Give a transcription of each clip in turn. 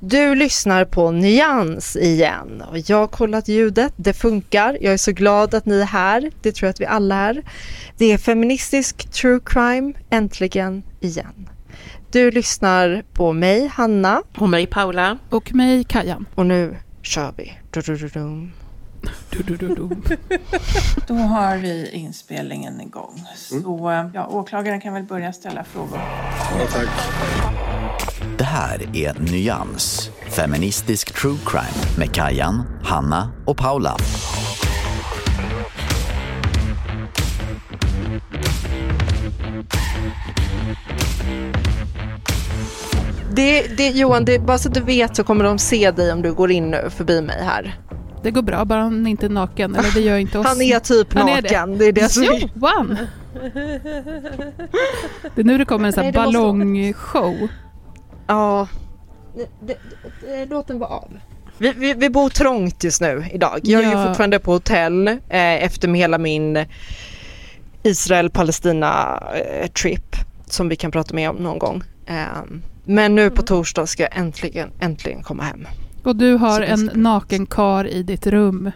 Du lyssnar på Nyans igen och jag har kollat ljudet, det funkar. Jag är så glad att ni är här, det tror jag att vi alla är. Det är feministisk true crime, äntligen igen. Du lyssnar på mig, Hanna. Och mig, Paula. Och mig, Kajan. Och nu kör vi. Du, du, du, du. Du, du. Då har vi inspelningen igång. Så ja, åklagaren kan väl börja ställa frågor. Ja, tack. Det här är Nyans, feministisk true crime med Kajan, Hanna och Paula. Det, det, Johan, det, bara så att du vet så kommer de se dig om du går in nu förbi mig här. Det går bra, bara han inte är naken. Eller det gör inte oss. Han är typ Han är naken. det. är det som är... Johan! Det är nu det kommer en sån här det ballongshow. Ja. Det, det, det, låt den vara av. Vi, vi, vi bor trångt just nu idag. Jag är ju fortfarande på hotell eh, efter med hela min Israel-Palestina-trip som vi kan prata mer om någon gång. Eh, men nu på torsdag ska jag äntligen, äntligen komma hem. Och du har en naken kar i ditt rum.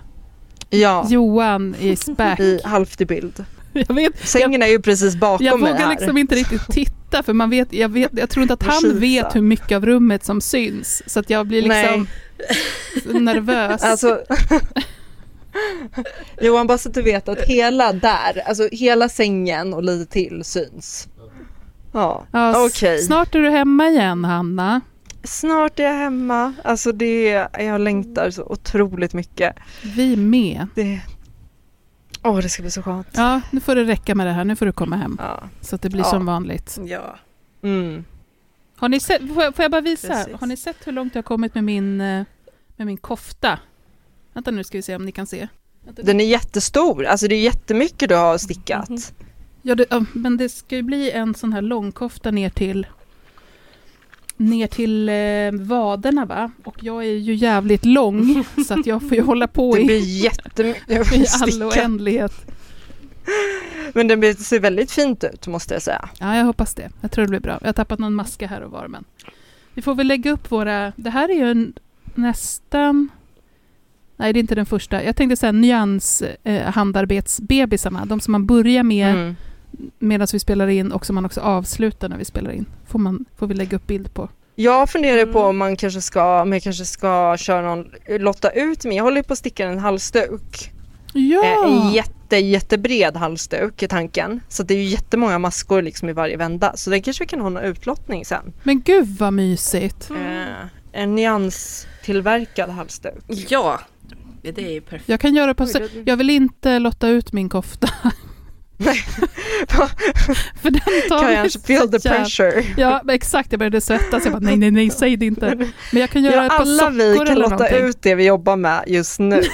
Ja, Johan is back. i halvt i bild. Jag, vet, Sängen är ju precis bakom jag mig vågar här. liksom inte riktigt titta för man vet, jag, vet, jag tror inte att han Kisa. vet hur mycket av rummet som syns. Så att jag blir liksom nervös. Alltså, Johan, bara så att du vet att hela där, alltså hela sängen och lite till syns. Ja, ja, okej. Snart är du hemma igen Hanna. Snart är jag hemma. Alltså det, jag längtar så otroligt mycket. Vi med. Det, åh, det ska bli så skönt. Ja, nu får det räcka med det här. Nu får du komma hem. Ja. Så att det blir Ja. som vanligt. Ja. Mm. Har ni sett, får, jag, får jag bara visa? Precis. Har ni sett hur långt jag har kommit med min, eh, med min kofta? Vänta nu ska vi se om ni kan se. Den är jättestor, alltså det är jättemycket du har stickat. Mhm. Ja, det, men det ska ju bli en sån här långkofta ner till ner till eh, vaderna va? Och jag är ju jävligt lång så att jag får ju hålla på Det i, blir jättemycket i all oändlighet. Men den blir- ser väldigt fint ut måste jag säga. Ja, jag hoppas det. Jag tror det blir bra. Jag har tappat någon maska här och var, men vi får väl lägga upp våra... Det här är ju en, nästan... Nej, det är inte den första. Jag tänkte säga nyans eh, handarbetsbebisarna. De som man börjar med Mm. Medan vi spelar in och som man också avslutar när vi spelar in. Får, man, får vi lägga upp bild på. Jag funderar på Mm. om man kanske ska, om jag kanske ska köra någon, lotta ut mig. Jag håller på att sticka en halsduk. Ja! Eh, En jätte, jättebred halsduk är tanken. Så det är ju jättemånga maskor liksom i varje vända. Så det kanske vi kan ha någon utlottning sen. Men gud vad mysigt. Eh, en nyanstillverkad halsduk. Ja, det är ju perfekt. Jag kan göra på... Jag vill inte lotta ut min kofta. För den tar Kan jag feel the pressure? Ja, exakt. Jag började svettas. Jag bara, nej, nej, nej, säg det inte. Men jag kan göra Ja, ett par alla vi kan lotta någonting. ut det vi jobbar med just nu.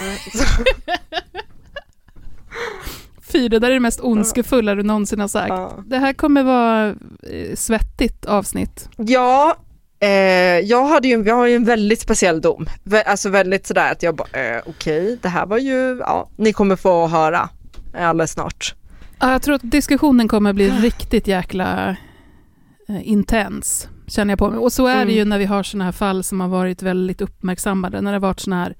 Fy, det där är det mest ondskefulla du någonsin har sagt. Ja. Det här kommer vara eh, svettigt avsnitt. Ja, eh, jag, hade ju, jag har ju en väldigt speciell dom. Alltså väldigt sådär att jag bara, eh, okej, det här var ju, ja, ni kommer få höra alldeles snart. Ja, jag tror att diskussionen kommer bli riktigt jäkla eh, intens, känner jag på mig. Och så är det ju Mm. när vi har sådana här fall som har varit väldigt uppmärksammade, när det har varit sådana här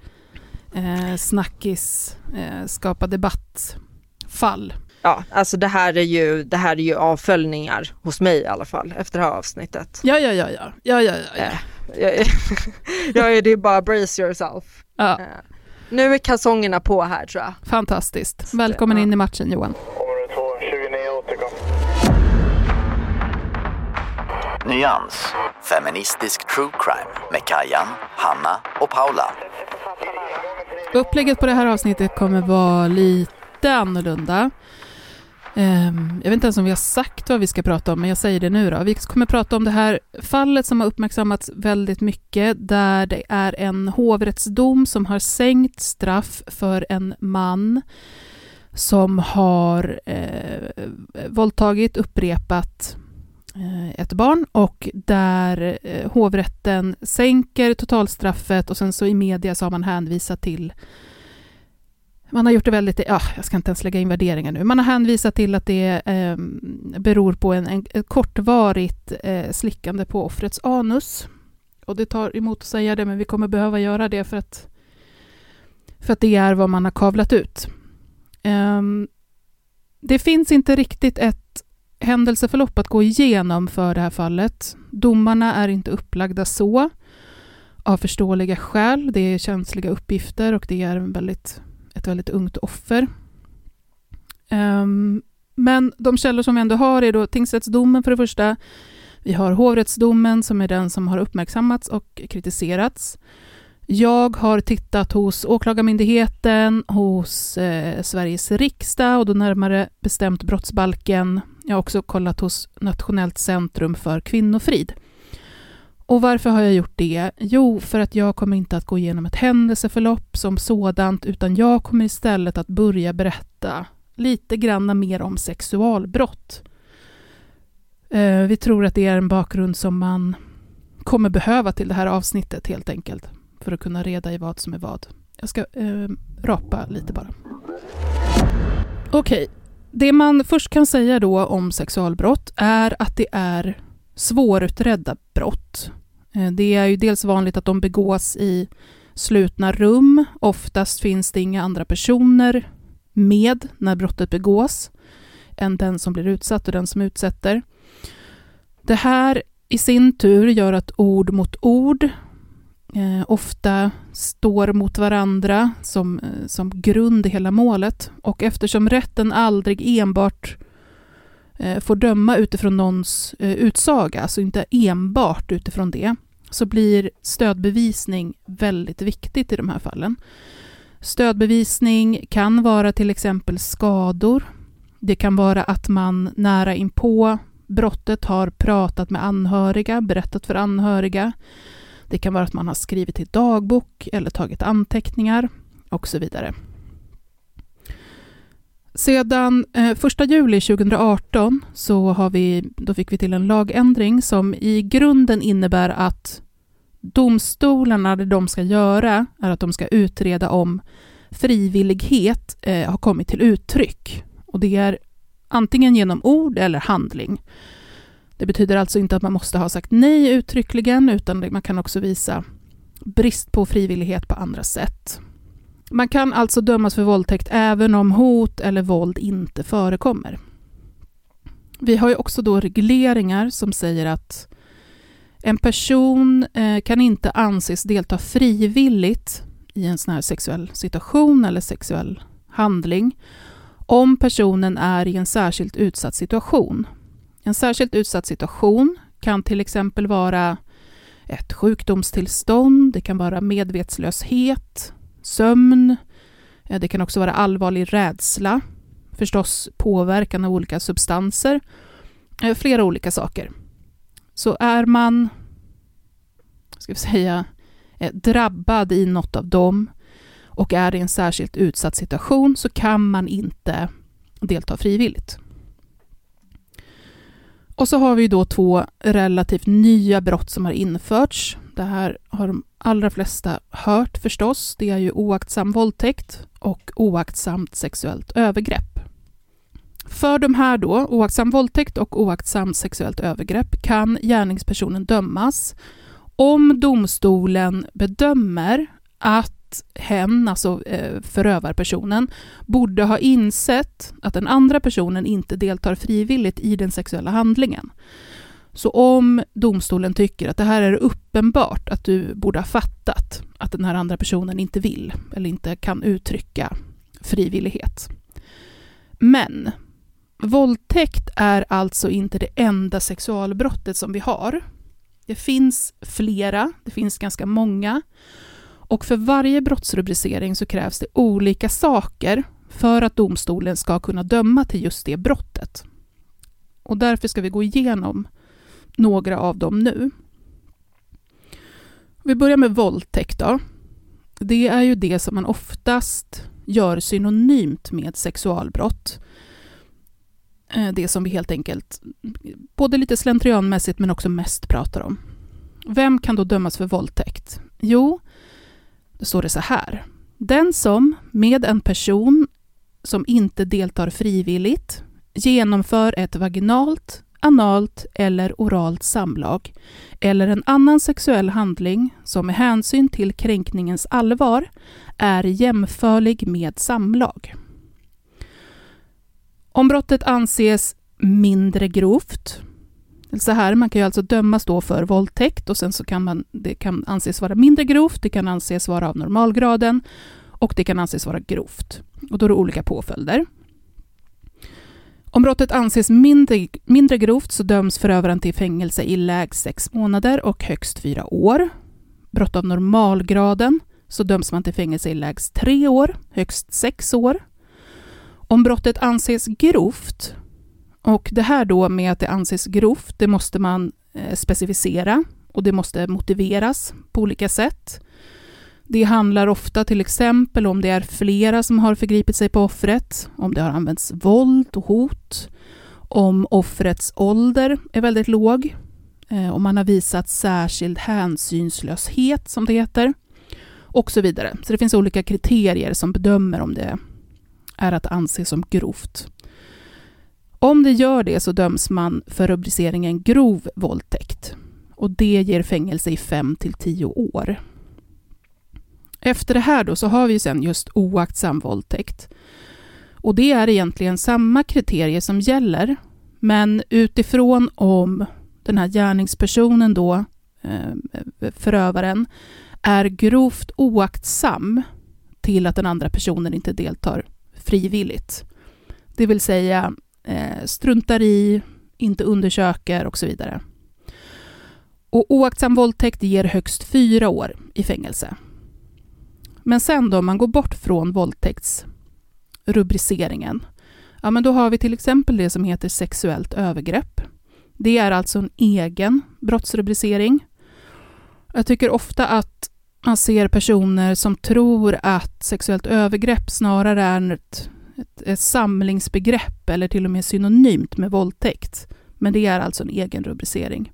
eh, snackis, eh, skapa debatt-fall. Ja, alltså det här är ju, det här är ju avföljningar hos mig i alla fall efter det här avsnittet. Ja, ja, ja, ja, ja, ja, ja. Eh, jag, jag det är bara brace yourself. ja. Eh, nu är kalsongerna på här tror jag. Fantastiskt. Välkommen in i matchen Johan. Nyans, feministisk true crime med Kajan, Hanna och Paula. Upplägget på det här avsnittet kommer vara lite annorlunda. Ehm, jag vet inte ens om vi har sagt vad vi ska prata om, men jag säger det nu då. Vi kommer prata om det här fallet som har uppmärksammats väldigt mycket, där det är en hovrättsdom som har sänkt straff för en man som har eh, våldtagit, upprepat Eh, ett barn och där eh, hovrätten sänker totalstraffet och sen så i media så har man hänvisat till man har gjort det väldigt, ja, jag ska inte ens lägga in värderingar nu. Man har hänvisat till att det eh, beror på en, en, ett kortvarigt eh, slickande på offrets anus. Och det tar emot att säga det, men vi kommer behöva göra det för att, för att det är vad man har kavlat ut. Eh, det finns inte riktigt ett händelseförlopp att gå igenom för det här fallet. Domarna är inte upplagda så, av förståeliga skäl. Det är känsliga uppgifter och det är väldigt, ett väldigt ungt offer. Um, men de källor som vi ändå har är då tingsrättsdomen för det första. Vi har hovrättsdomen som är den som har uppmärksammats och kritiserats. Jag har tittat hos Åklagarmyndigheten, hos eh, Sveriges riksdag och då närmare bestämt brottsbalken. Jag har också kollat hos Nationellt centrum för kvinnofrid. Och varför har jag gjort det? Jo, för att jag kommer inte att gå igenom ett händelseförlopp som sådant, utan jag kommer istället att börja berätta lite granna mer om sexualbrott. Eh, vi tror att det är en bakgrund som man kommer behöva till det här avsnittet helt enkelt för att kunna reda i vad som är vad. Jag ska eh, rapa lite bara. Okej, okay det man först kan säga då om sexualbrott är att det är svårutredda brott. Eh, det är ju dels vanligt att de begås i slutna rum. Oftast finns det inga andra personer med när brottet begås än den som blir utsatt och den som utsätter. Det här i sin tur gör att ord mot ord eh, ofta står mot varandra som, eh, som grund i hela målet. Och eftersom rätten aldrig enbart eh, får döma utifrån någons eh, utsaga, alltså inte enbart utifrån det, så blir stödbevisning väldigt viktigt i de här fallen. Stödbevisning kan vara till exempel skador. Det kan vara att man nära inpå brottet har pratat med anhöriga, berättat för anhöriga. Det kan vara att man har skrivit i dagbok eller tagit anteckningar och så vidare. Sedan eh, 1 juli 2018 så har vi, då fick vi till en lagändring som i grunden innebär att domstolarna, det de ska göra är att de ska utreda om frivillighet eh, har kommit till uttryck. Och det är antingen genom ord eller handling. Det betyder alltså inte att man måste ha sagt nej uttryckligen, utan man kan också visa brist på frivillighet på andra sätt. Man kan alltså dömas för våldtäkt även om hot eller våld inte förekommer. Vi har ju också då regleringar som säger att en person eh, kan inte anses delta frivilligt i en sån här sexuell situation eller sexuell handling om personen är i en särskilt utsatt situation. En särskilt utsatt situation kan till exempel vara ett sjukdomstillstånd, det kan vara medvetslöshet, sömn, eh, det kan också vara allvarlig rädsla, förstås påverkan av olika substanser, eh, flera olika saker. Så är man, ska vi säga, eh, drabbad i något av dem och är i en särskilt utsatt situation så kan man inte delta frivilligt. Och så har vi då två relativt nya brott som har införts. Det här har de allra flesta hört förstås. Det är ju oaktsam våldtäkt och oaktsamt sexuellt övergrepp. För de här då, oaktsam våldtäkt och oaktsam sexuellt övergrepp, kan gärningspersonen dömas om domstolen bedömer att hen, alltså eh, förövarpersonen, borde ha insett att den andra personen inte deltar frivilligt i den sexuella handlingen. Så om domstolen tycker att det här är uppenbart att du borde ha fattat att den här andra personen inte vill eller inte kan uttrycka frivillighet. Men våldtäkt är alltså inte det enda sexualbrottet som vi har. Det finns flera, det finns ganska många. Och för varje brottsrubricering så krävs det olika saker för att domstolen ska kunna döma till just det brottet. Och därför ska vi gå igenom några av dem nu. Vi börjar med våldtäkt då. Det är ju det som man oftast gör synonymt med sexualbrott. Eh, det som vi helt enkelt, både lite slentrianmässigt men också mest pratar om. Vem kan då dömas för våldtäkt? Jo, står det så här. Den som med en person som inte deltar frivilligt genomför ett vaginalt, analt eller oralt samlag eller en annan sexuell handling som med hänsyn till kränkningens allvar är jämförlig med samlag. Om brottet anses mindre grovt, så här, man kan ju alltså dömas då för våldtäkt och sen så kan man, det kan anses vara mindre grovt, det kan anses vara av normalgraden och det kan anses vara grovt. Och då är det olika påföljder. Om brottet anses mindre, mindre grovt så döms förövaren till fängelse i lägst sex månader och högst fyra år. Brott av normalgraden så döms man till fängelse i lägst tre år, högst sex år. Om brottet anses grovt, och det här då med att det anses grovt, det måste man eh, specificera och det måste motiveras på olika sätt. Det handlar ofta till exempel om det är flera som har förgripit sig på offret, om det har använts våld och hot, om offrets ålder är väldigt låg, eh, om man har visat särskild hänsynslöshet, som det heter, och så vidare. Så det finns olika kriterier som bedömer om det är att anse som grovt. Om det gör det så döms man för rubriceringen grov våldtäkt och det ger fängelse i 5 till 10 år. Efter det här då så har vi sen just oaktsam våldtäkt. Och det är egentligen samma kriterier som gäller, men utifrån om den här gärningspersonen då, eh, förövaren, är grovt oaktsam till att den andra personen inte deltar frivilligt. Det vill säga eh, struntar i, inte undersöker och så vidare. Och oaktsam våldtäkt ger högst fyra år i fängelse. Men sen då, om man går bort från våldtäktsrubriceringen, ja men då har vi till exempel det som heter sexuellt övergrepp. Det är alltså en egen brottsrubricering. Jag tycker ofta att man ser personer som tror att sexuellt övergrepp snarare är ett, ett, ett samlingsbegrepp eller till och med synonymt med våldtäkt. Men det är alltså en egen rubricering.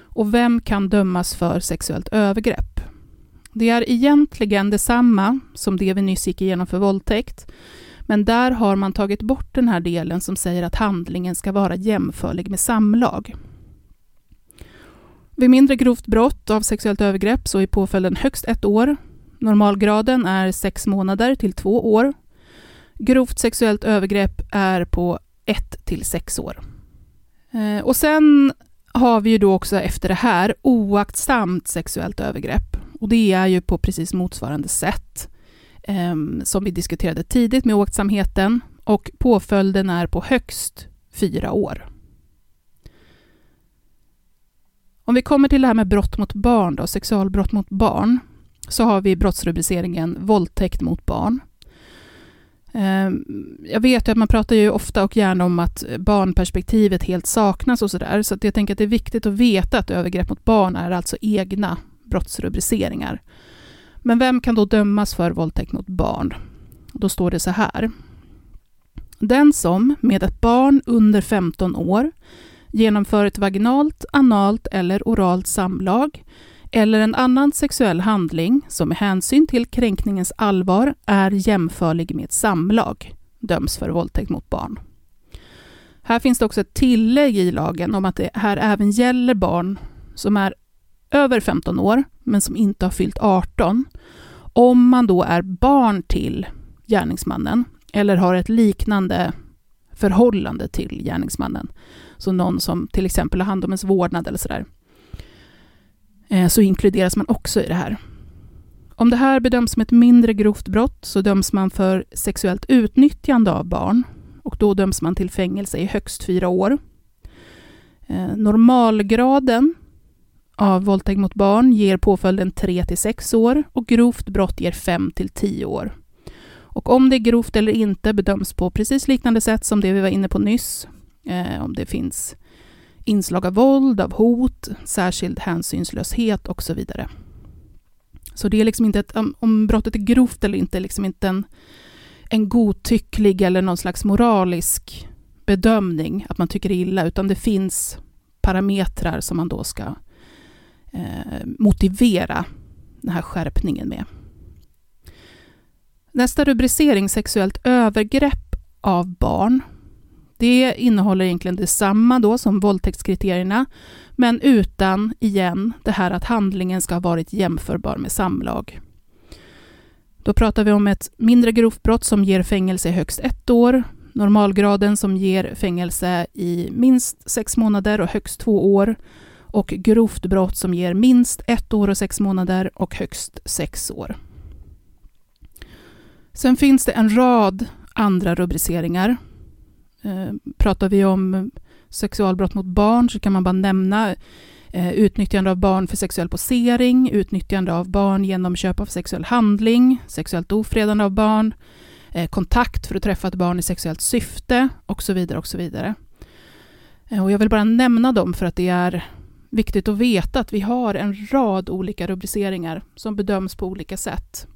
Och vem kan dömas för sexuellt övergrepp? Det är egentligen detsamma som det vi nyss gick igenom för våldtäkt, men där har man tagit bort den här delen som säger att handlingen ska vara jämförlig med samlag. Vid mindre grovt brott av sexuellt övergrepp så är påföljden högst ett år. Normalgraden är sex månader till två år. Grovt sexuellt övergrepp är på ett till sex år. Eh, och sen har vi ju då också efter det här oaktsamt sexuellt övergrepp. Och det är ju på precis motsvarande sätt eh, som vi diskuterade tidigt med oaktsamheten och påföljden är på högst fyra år. Om vi kommer till det här med brott mot barn, då, sexualbrott mot barn, så har vi brottsrubriceringen våldtäkt mot barn. Ehm, jag vet ju att man pratar ju ofta och gärna om att barnperspektivet helt saknas och sådär, så att jag tänker att det är viktigt att veta att övergrepp mot barn är alltså egna brottsrubriceringar. Men vem kan då dömas för våldtäkt mot barn? Då står det så här. Den som med ett barn under 15 år genomför ett vaginalt, analt eller oralt samlag eller en annan sexuell handling som med hänsyn till kränkningens allvar är jämförlig med samlag döms för våldtäkt mot barn. Här finns det också ett tillägg i lagen om att det här även gäller barn som är över 15 år men som inte har fyllt 18 om man då är barn till gärningsmannen eller har ett liknande förhållande till gärningsmannen. Så någon som till exempel har hand om ens vårdnad eller sådär. Eh, så inkluderas man också i det här. Om det här bedöms som ett mindre grovt brott så döms man för sexuellt utnyttjande av barn och då döms man till fängelse i högst fyra år. Eh, normalgraden av våldtäkt mot barn ger påföljden 3 till 6 år och grovt brott ger 5 till 10 år. Och om det är grovt eller inte bedöms på precis liknande sätt som det vi var inne på nyss. Eh, om det finns inslag av våld, av hot, särskild hänsynslöshet och så vidare. Så det är liksom inte ett, om brottet är grovt eller inte, liksom inte en, en godtycklig eller någon slags moralisk bedömning, att man tycker illa, utan det finns parametrar som man då ska eh, motivera den här skärpningen med. Nästa rubricering, sexuellt övergrepp av barn, det innehåller egentligen detsamma då som våldtäktskriterierna, men utan, igen, det här att handlingen ska ha varit jämförbar med samlag. Då pratar vi om ett mindre grovt brott som ger fängelse i högst ett år, normalgraden som ger fängelse i minst sex månader och högst två år och grovt brott som ger minst ett år och sex månader och högst sex år. Sen finns det en rad andra rubriceringar. Eh, pratar vi om sexualbrott mot barn så kan man bara nämna eh, utnyttjande av barn för sexuell posering, utnyttjande av barn genom köp av sexuell handling, sexuellt ofredande av barn, eh, kontakt för att träffa ett barn i sexuellt syfte och så vidare. Och så vidare. Eh, och jag vill bara nämna dem för att det är viktigt att veta att vi har en rad olika rubriceringar som bedöms på olika sätt.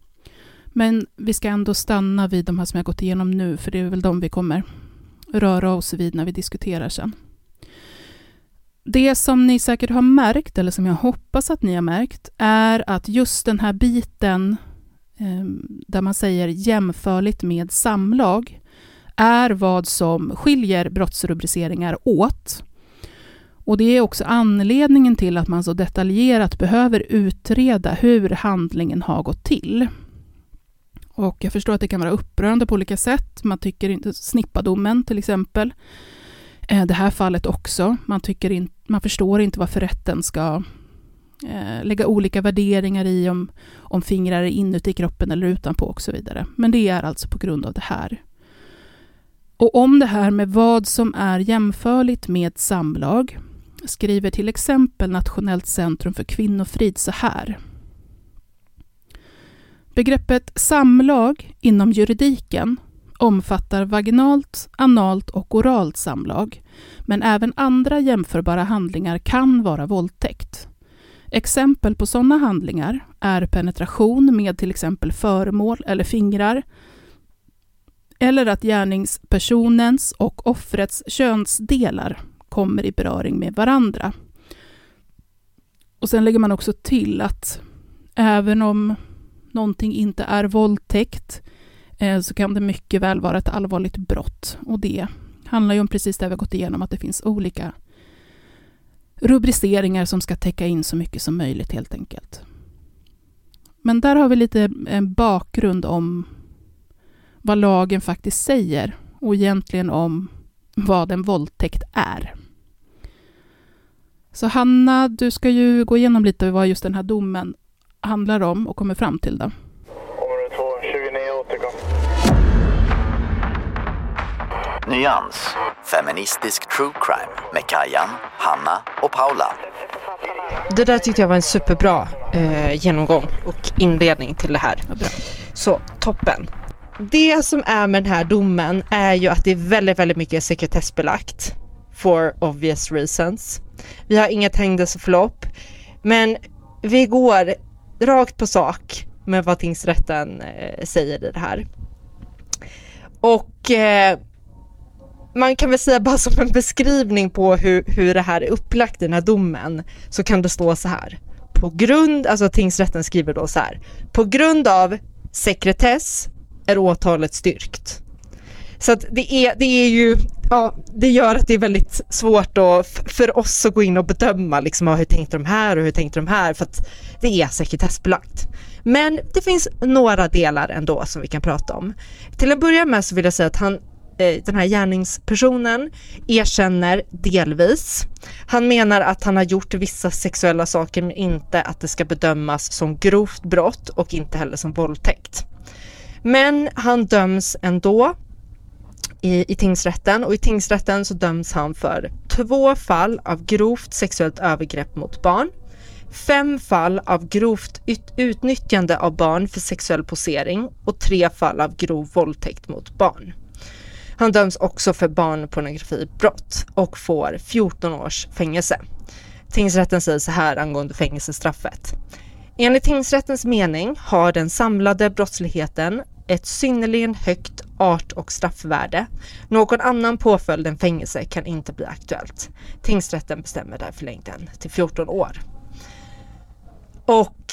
Men vi ska ändå stanna vid de här som jag gått igenom nu, för det är väl de vi kommer röra oss vid när vi diskuterar sen. Det som ni säkert har märkt, eller som jag hoppas att ni har märkt, är att just den här biten eh, där man säger jämförligt med samlag, är vad som skiljer brottsrubriceringar åt. Och det är också anledningen till att man så detaljerat behöver utreda hur handlingen har gått till. Och jag förstår att det kan vara upprörande på olika sätt. Man tycker inte, snippadomen till exempel, eh, det här fallet också. Man, tycker in, man förstår inte varför rätten ska eh, lägga olika värderingar i om, om fingrar är inuti kroppen eller utanpå och så vidare. Men det är alltså på grund av det här. Och om det här med vad som är jämförligt med samlag skriver till exempel Nationellt centrum för kvinnofrid så här. Begreppet samlag inom juridiken omfattar vaginalt, analt och oralt samlag, men även andra jämförbara handlingar kan vara våldtäkt. Exempel på sådana handlingar är penetration med till exempel föremål eller fingrar, eller att gärningspersonens och offrets könsdelar kommer i beröring med varandra. Och sen lägger man också till att även om någonting inte är våldtäkt eh, så kan det mycket väl vara ett allvarligt brott. Och det handlar ju om precis det vi har gått igenom, att det finns olika rubriceringar som ska täcka in så mycket som möjligt helt enkelt. Men där har vi lite en bakgrund om vad lagen faktiskt säger och egentligen om vad en våldtäkt är. Så Hanna, du ska ju gå igenom lite vad just den här domen handlar om och kommer fram till. Då. Område 2, 29 återkom. Nyans. Feministisk true crime med Kajan, Hanna och Paula. Det där tyckte jag var en superbra eh, genomgång och inledning till det här. bra. Så toppen. Det som är med den här domen är ju att det är väldigt, väldigt mycket sekretessbelagt. For obvious reasons. Vi har inget händelseförlopp, men vi går rakt på sak med vad tingsrätten eh, säger i det här. Och eh, man kan väl säga bara som en beskrivning på hur, hur det här är upplagt i den här domen så kan det stå så här. På grund, alltså tingsrätten skriver då så här. På grund av sekretess är åtalet styrkt. Så att det är, det är ju, ja, det gör att det är väldigt svårt då för oss att gå in och bedöma liksom, hur tänkte de här och hur tänkte de här för att det är sekretessbelagt. Men det finns några delar ändå som vi kan prata om. Till att börja med så vill jag säga att han eh, den här gärningspersonen erkänner delvis. Han menar att han har gjort vissa sexuella saker men inte att det ska bedömas som grovt brott och inte heller som våldtäkt. Men han döms ändå i, i tingsrätten och i tingsrätten så döms han för två fall av grovt sexuellt övergrepp mot barn, fem fall av grovt utnyttjande av barn för sexuell posering och tre fall av grov våldtäkt mot barn. Han döms också för barnpornografibrott och får 14 års fängelse. Tingsrätten säger så här angående fängelsestraffet. Enligt tingsrättens mening har den samlade brottsligheten ett synnerligen högt art och straffvärde. Någon annan påföljd än fängelse kan inte bli aktuellt. Tingsrätten bestämmer därför längden till 14 år. Och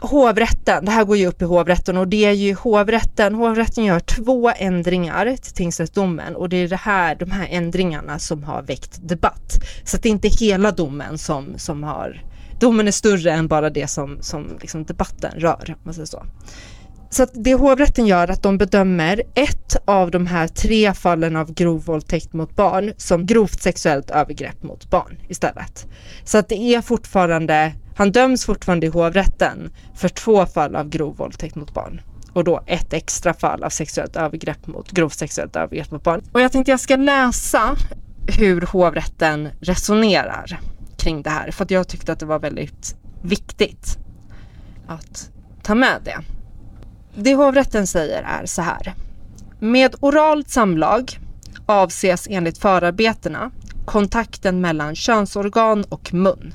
hovrätten, det här går ju upp i hovrätten och det är ju hovrätten, hovrätten gör två ändringar till tingsrättsdomen och det är det här, de här ändringarna som har väckt debatt. Så att det är inte hela domen som, som har, domen är större än bara det som, som liksom debatten rör, man säger så. Så att det hovrätten gör att de bedömer ett av de här tre fallen av grov våldtäkt mot barn som grovt sexuellt övergrepp mot barn istället. Så att det är fortfarande, han döms fortfarande i hovrätten för två fall av grov våldtäkt mot barn och då ett extra fall av sexuellt övergrepp mot grovt sexuellt övergrepp mot barn. Och jag tänkte jag ska läsa hur hovrätten resonerar kring det här för att jag tyckte att det var väldigt viktigt att ta med det. Det hovrätten säger är så här. Med oralt samlag avses enligt förarbetena kontakten mellan könsorgan och mun.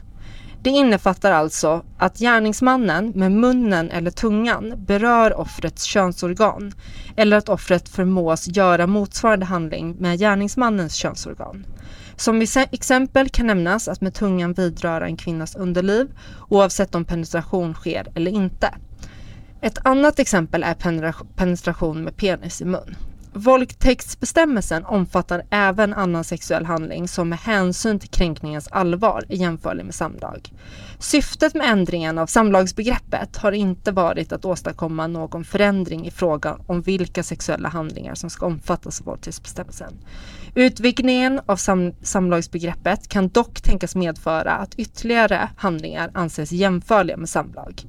Det innefattar alltså att gärningsmannen med munnen eller tungan berör offrets könsorgan eller att offret förmås göra motsvarande handling med gärningsmannens könsorgan. Som exempel kan nämnas att med tungan vidröra en kvinnas underliv oavsett om penetration sker eller inte. Ett annat exempel är penetration med penis i mun. Våldtäktsbestämmelsen omfattar även annan sexuell handling som med hänsyn till kränkningens allvar är jämförlig med samlag. Syftet med ändringen av samlagsbegreppet har inte varit att åstadkomma någon förändring i frågan om vilka sexuella handlingar som ska omfattas av våldtäktsbestämmelsen. Utvidgningen av sam samlagsbegreppet kan dock tänkas medföra att ytterligare handlingar anses jämförliga med samlag.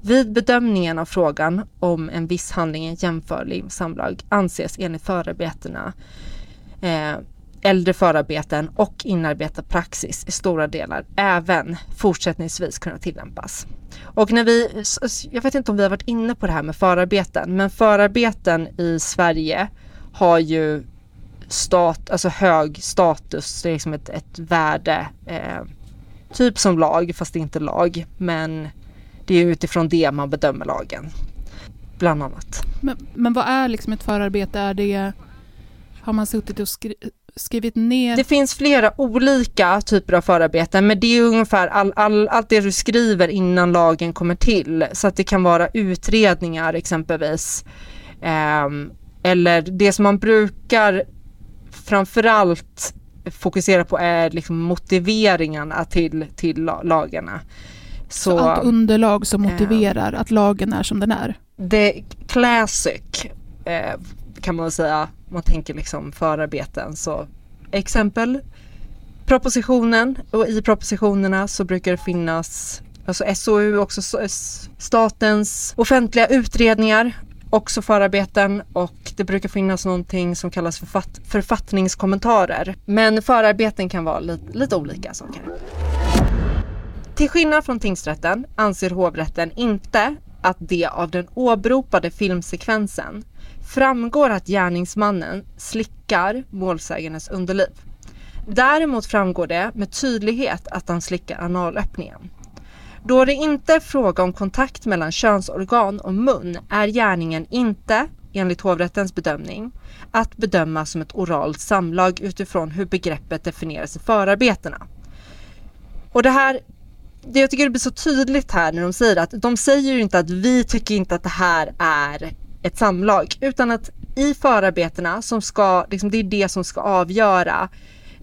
Vid bedömningen av frågan om en viss handling är jämförlig med samlag anses enligt förarbetena eh, äldre förarbeten och inarbetad praxis i stora delar även fortsättningsvis kunna tillämpas. Och när vi, jag vet inte om vi har varit inne på det här med förarbeten, men förarbeten i Sverige har ju stat, alltså hög status, det är liksom ett, ett värde, eh, typ som lag, fast det är inte lag, men det är utifrån det man bedömer lagen. Bland annat. Men, men vad är liksom ett förarbete? Är det, har man suttit och skri skrivit ner? Det finns flera olika typer av förarbeten men det är ungefär all, all, allt det du skriver innan lagen kommer till. Så att det kan vara utredningar exempelvis. Eh, eller det som man brukar framförallt fokusera på är liksom motiveringarna till, till lagarna. Så, så allt underlag som motiverar eh, att lagen är som den är? Det classic eh, kan man säga, man tänker liksom förarbeten. Så exempel propositionen och i propositionerna så brukar det finnas alltså SOU, också statens offentliga utredningar, också förarbeten och det brukar finnas någonting som kallas författ författningskommentarer. Men förarbeten kan vara lite, lite olika saker. Till skillnad från tingsrätten anser hovrätten inte att det av den åberopade filmsekvensen framgår att gärningsmannen slickar målsägandes underliv. Däremot framgår det med tydlighet att han slickar analöppningen. Då det inte är fråga om kontakt mellan könsorgan och mun är gärningen inte, enligt hovrättens bedömning, att bedöma som ett oralt samlag utifrån hur begreppet definieras i förarbetena. Och det här det jag tycker det blir så tydligt här när de säger att de säger ju inte att vi tycker inte att det här är ett samlag utan att i förarbetena som ska, liksom, det är det som ska avgöra.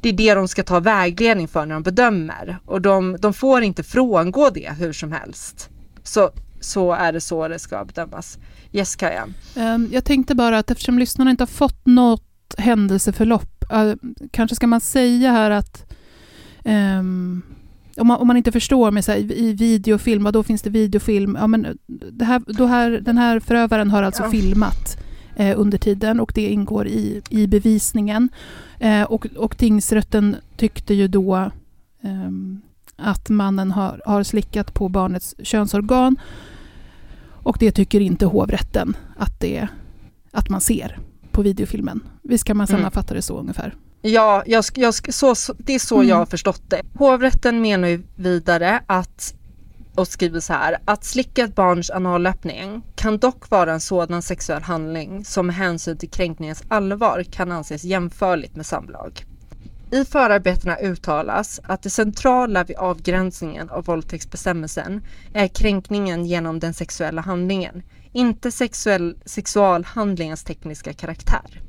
Det är det de ska ta vägledning för när de bedömer och de, de får inte frångå det hur som helst. Så, så är det så det ska bedömas. Yes, Kaja. Ehm, jag tänkte bara att eftersom lyssnarna inte har fått något händelseförlopp, eh, kanske ska man säga här att um, om man, om man inte förstår med så här, i videofilm, då finns det videofilm? Ja, men det här, då här, den här förövaren har alltså ja. filmat eh, under tiden och det ingår i, i bevisningen. Eh, och, och tingsrätten tyckte ju då eh, att mannen har, har slickat på barnets könsorgan och det tycker inte hovrätten att, det, att man ser på videofilmen. Visst kan man mm. sammanfatta det så ungefär? Ja, jag, jag, så, det är så mm. jag har förstått det. Hovrätten menar ju vidare att och skriver så här, att slicka ett barns analöppning kan dock vara en sådan sexuell handling som med hänsyn till kränkningens allvar kan anses jämförligt med samlag. I förarbetena uttalas att det centrala vid avgränsningen av våldtäktsbestämmelsen är kränkningen genom den sexuella handlingen, inte sexuell, sexualhandlingens tekniska karaktär.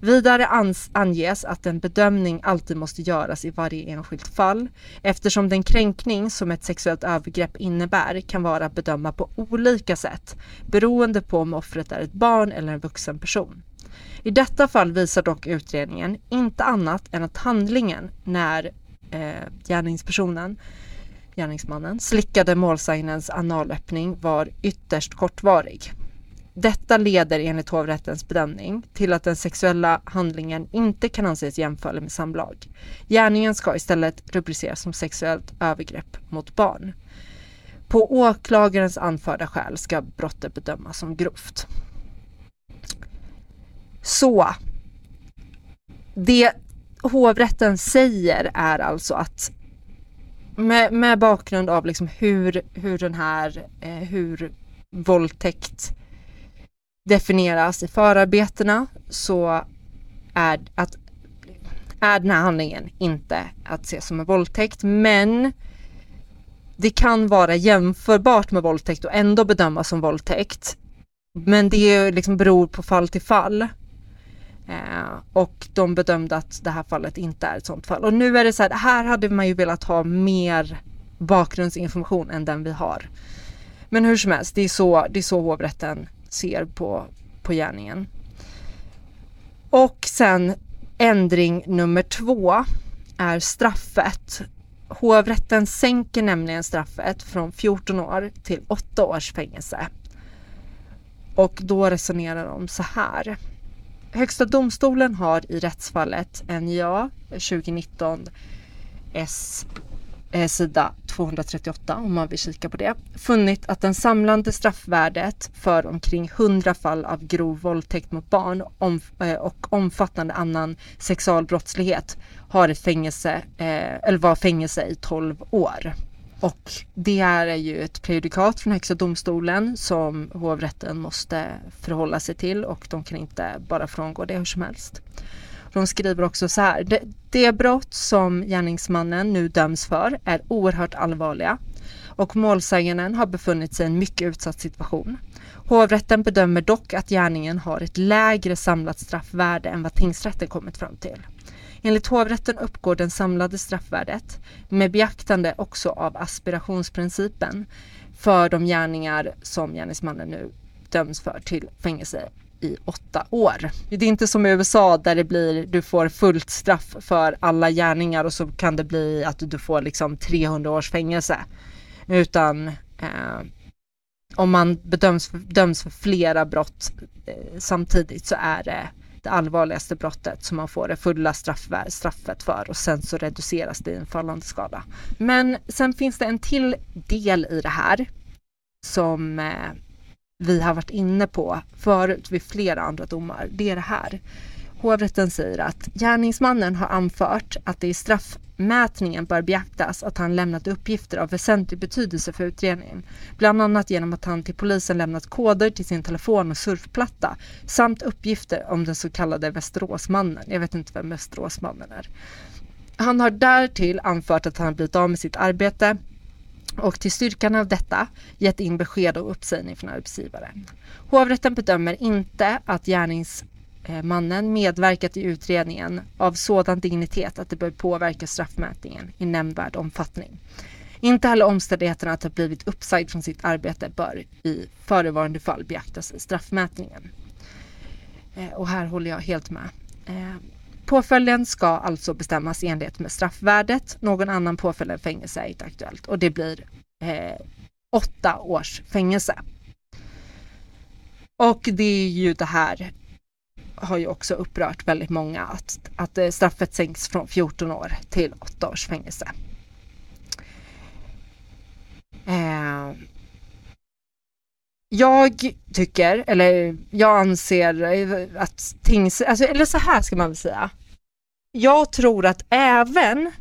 Vidare anges att en bedömning alltid måste göras i varje enskilt fall eftersom den kränkning som ett sexuellt övergrepp innebär kan vara att bedöma på olika sätt beroende på om offret är ett barn eller en vuxen person. I detta fall visar dock utredningen inte annat än att handlingen när eh, gärningspersonen, gärningsmannen, slickade målsägandens analöppning var ytterst kortvarig. Detta leder enligt hovrättens bedömning till att den sexuella handlingen inte kan anses jämförlig med samlag. Gärningen ska istället rubriceras som sexuellt övergrepp mot barn. På åklagarens anförda skäl ska brottet bedömas som grovt. Så det hovrätten säger är alltså att med, med bakgrund av liksom hur, hur den här, eh, hur våldtäkt definieras i förarbetena så är, att, är den här handlingen inte att se som en våldtäkt men det kan vara jämförbart med våldtäkt och ändå bedömas som våldtäkt. Men det liksom beror på fall till fall. Eh, och de bedömde att det här fallet inte är ett sådant fall. Och nu är det så här, här hade man ju velat ha mer bakgrundsinformation än den vi har. Men hur som helst, det är så, det är så hovrätten ser på, på gärningen. Och sen ändring nummer två är straffet. Hovrätten sänker nämligen straffet från 14 år till 8 års fängelse. Och då resonerar de så här. Högsta domstolen har i rättsfallet NJA 2019 S Eh, sida 238 om man vill kika på det, funnit att den samlande straffvärdet för omkring 100 fall av grov våldtäkt mot barn om, eh, och omfattande annan sexualbrottslighet har ett fängelse, eh, eller var fängelse i 12 år. Och det här är ju ett prejudikat från Högsta domstolen som hovrätten måste förhålla sig till och de kan inte bara frångå det hur som helst. De skriver också så här. Det, det brott som gärningsmannen nu döms för är oerhört allvarliga och målsäganden har befunnit sig i en mycket utsatt situation. Hovrätten bedömer dock att gärningen har ett lägre samlat straffvärde än vad tingsrätten kommit fram till. Enligt hovrätten uppgår den samlade straffvärdet, med beaktande också av aspirationsprincipen, för de gärningar som gärningsmannen nu döms för till fängelse i åtta år. Det är inte som i USA där det blir, du får fullt straff för alla gärningar och så kan det bli att du får liksom 300 års fängelse. Utan eh, om man bedöms för, döms för flera brott eh, samtidigt så är det det allvarligaste brottet som man får det fulla straffet för och sen så reduceras det i en fallande skala. Men sen finns det en till del i det här som eh, vi har varit inne på förut vid flera andra domar. Det är det här. Hovrätten säger att gärningsmannen har anfört att det i straffmätningen bör beaktas att han lämnat uppgifter av väsentlig betydelse för utredningen. Bland annat genom att han till polisen lämnat koder till sin telefon och surfplatta samt uppgifter om den så kallade Västeråsmannen. Jag vet inte vem Västeråsmannen är. Han har därtill anfört att han blivit av med sitt arbete och till styrkan av detta gett in besked om uppsägning från arbetsgivaren. Hovrätten bedömer inte att gärningsmannen medverkat i utredningen av sådan dignitet att det bör påverka straffmätningen i nämnvärd omfattning. Inte heller omständigheterna att ha blivit uppsagd från sitt arbete bör i förevarande fall beaktas i straffmätningen. Eh, och här håller jag helt med. Eh, Påföljden ska alltså bestämmas i enlighet med straffvärdet. Någon annan påföljd än fängelse är inte aktuellt och det blir eh, åtta års fängelse. Och det är ju det här har ju också upprört väldigt många att, att eh, straffet sänks från 14 år till 8 års fängelse. Eh, jag tycker, eller jag anser att tings... Alltså, eller så här ska man väl säga. Jag tror att även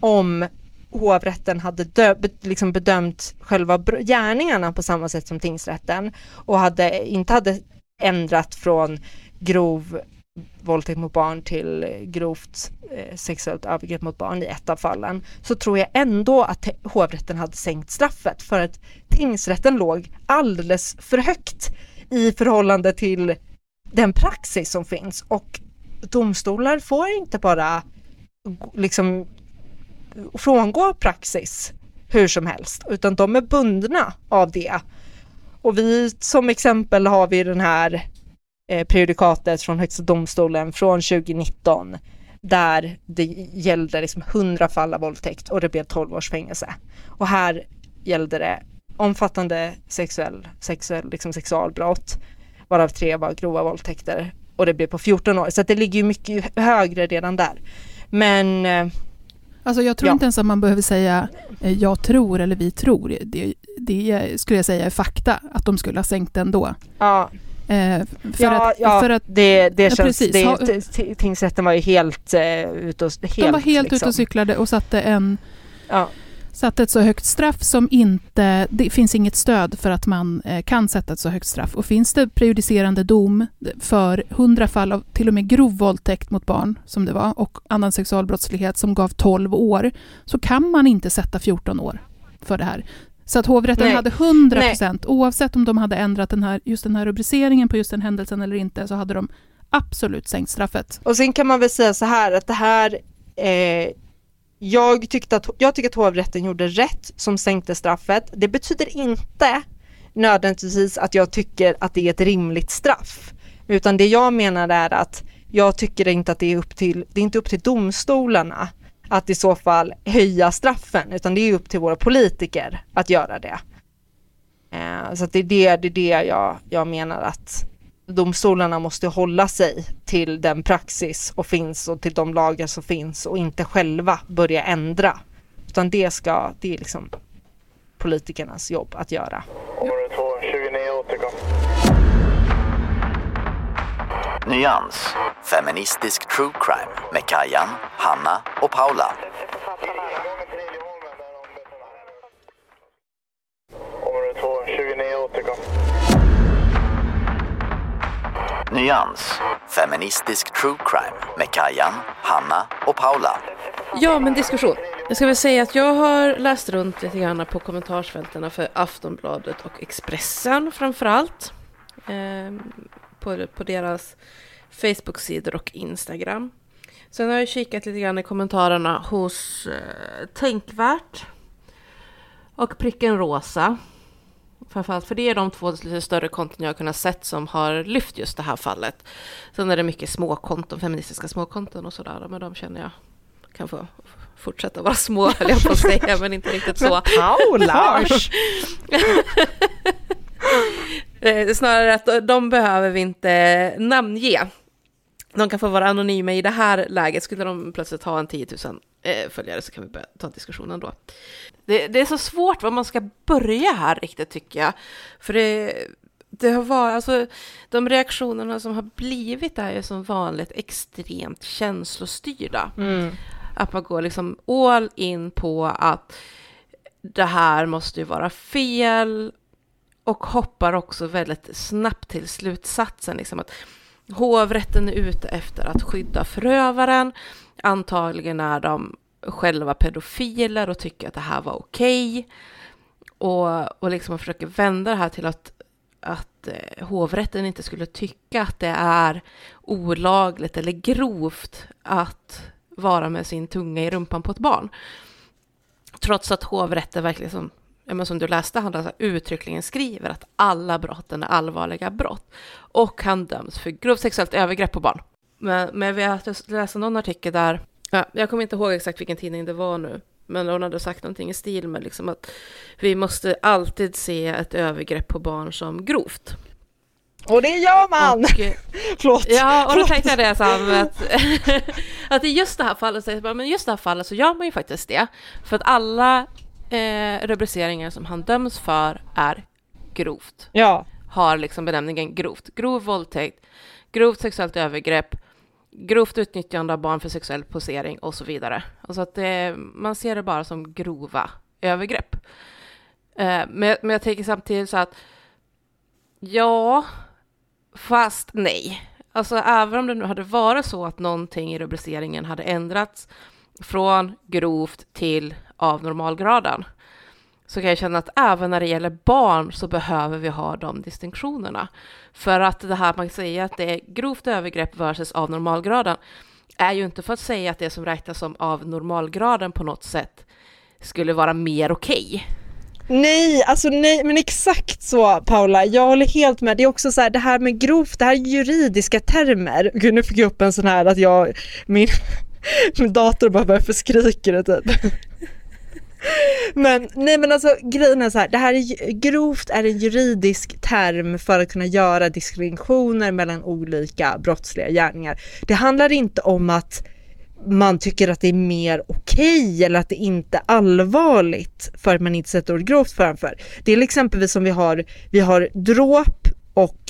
om hovrätten hade dö, liksom bedömt själva gärningarna på samma sätt som tingsrätten och hade, inte hade ändrat från grov våldtäkt mot barn till grovt eh, sexuellt övergrepp mot barn i ett av fallen så tror jag ändå att hovrätten hade sänkt straffet för att tingsrätten låg alldeles för högt i förhållande till den praxis som finns och domstolar får inte bara liksom frångå praxis hur som helst, utan de är bundna av det. Och vi som exempel har vi den här eh, prejudikatet från Högsta domstolen från 2019 där det gällde liksom 100 fall av våldtäkt och det blev 12 års fängelse. Och här gällde det omfattande sexuell, sexuell liksom sexualbrott, varav tre var grova våldtäkter och det blev på 14 år. Så det ligger ju mycket högre redan där. Men eh, Alltså jag tror ja. inte ens att man behöver säga eh, jag tror eller vi tror. Det, det skulle jag säga är fakta, att de skulle ha sänkt ändå. Ja. Eh, för ja, att, ja för att, det, det känns, precis. Det, tingsrätten var ju helt uh, ute och helt, De var helt liksom. ute och cyklade och satte en ja satt ett så högt straff som inte... Det finns inget stöd för att man eh, kan sätta ett så högt straff. Och finns det prejudicerande dom för hundra fall av till och med grov våldtäkt mot barn, som det var, och annan sexualbrottslighet som gav 12 år, så kan man inte sätta 14 år för det här. Så att hovrätten Nej. hade 100 procent, oavsett om de hade ändrat den här, just den här rubriceringen på just den händelsen eller inte, så hade de absolut sänkt straffet. Och sen kan man väl säga så här att det här eh, jag, tyckte att, jag tycker att hovrätten gjorde rätt som sänkte straffet. Det betyder inte nödvändigtvis att jag tycker att det är ett rimligt straff. Utan det jag menar är att jag tycker inte att det är upp till, det är inte upp till domstolarna att i så fall höja straffen, utan det är upp till våra politiker att göra det. Eh, så det är det, det, är det jag, jag menar att domstolarna måste hålla sig till den praxis och finns och till de lagar som finns och inte själva börja ändra. Utan det ska, det är liksom politikernas jobb att göra. Område 2, 29 återkom. Nyans, feministisk true crime med Kajan, Hanna och Paula. Område 2, 29 återkom. Nyans, feministisk true crime med Kajan, Hanna och Paula. Ja, men diskussion. Jag ska väl säga att jag har läst runt lite grann på kommentarsfältena för Aftonbladet och Expressen framför allt. Eh, på, på deras Facebook-sidor och Instagram. Sen har jag kikat lite grann i kommentarerna hos eh, Tänkvärt och Pricken Rosa. Framförallt för det är de två lite större konton jag har kunnat sett som har lyft just det här fallet. Sen är det mycket småkonton, feministiska småkonton och sådär, men de känner jag kan få fortsätta vara små, höll jag på att säga, men inte riktigt så. Paula! Snarare att de behöver vi inte namnge. De kan få vara anonyma i det här läget. Skulle de plötsligt ha en 10 000 eh, följare så kan vi börja ta diskussionen då. Det, det, är så svårt var man ska börja här riktigt tycker jag. För det, det har varit, alltså de reaktionerna som har blivit är ju som vanligt extremt känslostyrda. Mm. Att man går liksom all in på att det här måste ju vara fel och hoppar också väldigt snabbt till slutsatsen. Liksom att hovrätten är ute efter att skydda förövaren. Antagligen är de själva pedofiler och tycker att det här var okej. Okay. Och, och liksom försöker vända det här till att, att eh, hovrätten inte skulle tycka att det är olagligt eller grovt att vara med sin tunga i rumpan på ett barn. Trots att hovrätten verkligen som, men som du läste, han alltså uttryckligen skriver att alla brotten är allvarliga brott. Och han döms för grovt sexuellt övergrepp på barn. Men, men vi har läst någon artikel där Ja, jag kommer inte ihåg exakt vilken tidning det var nu. Men hon hade sagt någonting i stil med liksom att vi måste alltid se ett övergrepp på barn som grovt. Och det gör man! Och, Förlåt. Ja, och då tänkte jag det så här att, att i just det här fallet, så, men just det här fallet så gör man ju faktiskt det. För att alla eh, rubriceringar som han döms för är grovt. Ja. Har liksom benämningen grovt. Grov våldtäkt, grovt sexuellt övergrepp, grovt utnyttjande av barn för sexuell posering och så vidare. Alltså att det, man ser det bara som grova övergrepp. Eh, men, men jag tänker samtidigt så att ja, fast nej. Alltså även om det nu hade varit så att någonting i rubriceringen hade ändrats från grovt till av normalgraden, så kan jag känna att även när det gäller barn så behöver vi ha de distinktionerna. För att det här man säger att det är grovt övergrepp versus av normalgraden är ju inte för att säga att det som räknas som av normalgraden på något sätt skulle vara mer okej. Okay. Nej, alltså nej, men exakt så Paula, jag håller helt med. Det är också så här, det här med grovt, det här är juridiska termer. Gud, nu fick jag upp en sån här att jag, min, min dator bara börjar förskrika det typ. Men nej men alltså grejen är så här, det här är grovt är en juridisk term för att kunna göra diskriminationer mellan olika brottsliga gärningar. Det handlar inte om att man tycker att det är mer okej okay, eller att det inte är allvarligt för att man inte sätter ord grovt framför. Det är exempelvis som vi har, vi har dråp och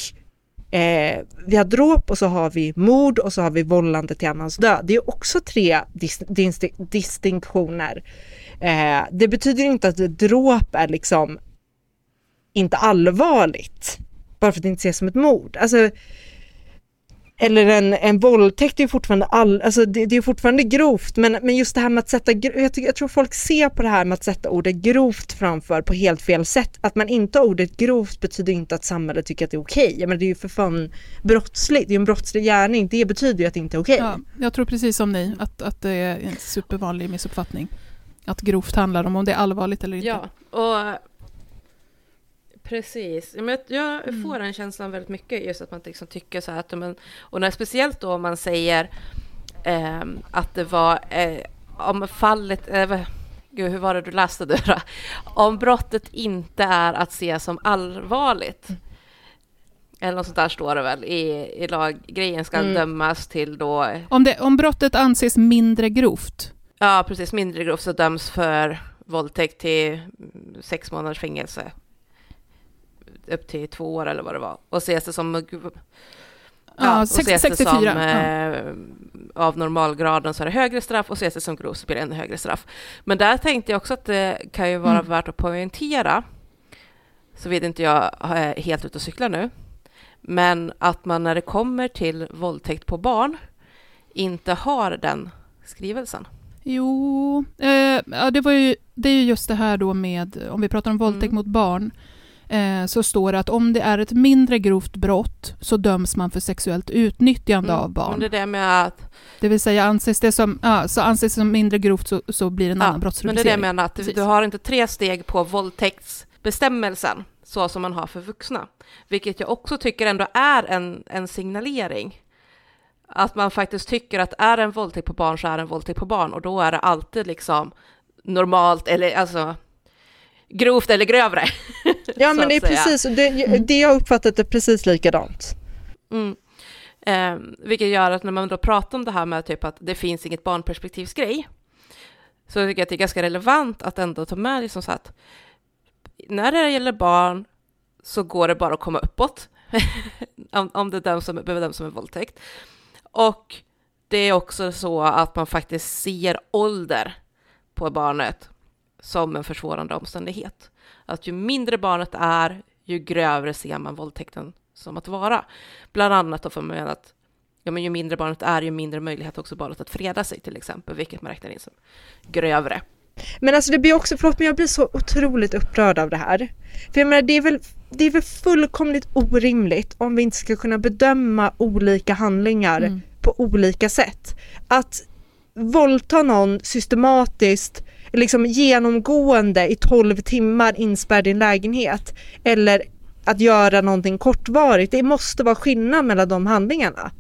eh, vi har dråp och så har vi mord och så har vi vållande till annans död. Det är också tre dis dis distinktioner. Eh, det betyder inte att dråp är liksom inte allvarligt bara för att det inte ses som ett mord. Alltså, eller en, en våldtäkt är ju fortfarande, all, alltså det, det är fortfarande grovt men, men just det här med att sätta, jag, tycker, jag tror folk ser på det här med att sätta ordet grovt framför på helt fel sätt. Att man inte har ordet grovt betyder inte att samhället tycker att det är okej. Okay. Men det är ju för fan brottsligt, det är en brottslig gärning, det betyder ju att det inte är okej. Okay. Ja, jag tror precis som ni, att, att det är en supervanlig missuppfattning. Att grovt handlar om om det är allvarligt eller inte. Ja, och Precis. Men jag mm. får den känslan väldigt mycket, just att man liksom tycker så här att, men, och när, speciellt då om man säger eh, att det var, eh, om fallet, eh, gud hur var det du läste det då? Om brottet inte är att se som allvarligt, mm. eller något sånt där står det väl i, i laggrejen, ska mm. dömas till då... Om, det, om brottet anses mindre grovt? Ja, precis, mindre grovt så döms för våldtäkt till sex månaders fängelse upp till två år eller vad det var. Och ses det som... Ja, och ses 64. Det som, eh, av normalgraden så är det högre straff och ses det som grov så blir det ännu högre straff. Men där tänkte jag också att det kan ju vara mm. värt att poängtera, så vet inte jag är helt ute och cyklar nu, men att man när det kommer till våldtäkt på barn inte har den skrivelsen. Jo, eh, ja, det, var ju, det är ju just det här då med, om vi pratar om våldtäkt mm. mot barn, eh, så står det att om det är ett mindre grovt brott så döms man för sexuellt utnyttjande mm. av barn. Men det där med att... Det vill säga anses det som, ja, så anses det som mindre grovt så, så blir det en ja, annan brottsrubricering. Men det är det jag menar, att Precis. du har inte tre steg på våldtäktsbestämmelsen så som man har för vuxna. Vilket jag också tycker ändå är en, en signalering. Att man faktiskt tycker att är det en våldtäkt på barn så är det en våldtäkt på barn och då är det alltid liksom normalt eller alltså grovt eller grövre. Ja men det är precis, det, mm. det jag uppfattat är precis likadant. Mm. Eh, vilket gör att när man då pratar om det här med typ att det finns inget barnperspektivsgrej, så tycker jag att det är ganska relevant att ändå ta med liksom så att när det gäller barn så går det bara att komma uppåt om, om det döms som, bedöms som en våldtäkt. Och det är också så att man faktiskt ser ålder på barnet som en försvårande omständighet. Att ju mindre barnet är, ju grövre ser man våldtäkten som att vara. Bland annat då får man menar att ja, men ju mindre barnet är, ju mindre möjlighet också barnet att freda sig till exempel, vilket man räknar in som grövre. Men alltså det blir också, förlåt men jag blir så otroligt upprörd av det här. För jag menar det är väl, det är väl fullkomligt orimligt om vi inte ska kunna bedöma olika handlingar mm. på olika sätt. Att våldta någon systematiskt liksom genomgående i 12 timmar inspärrad i en lägenhet eller att göra någonting kortvarigt. Det måste vara skillnad mellan de handlingarna.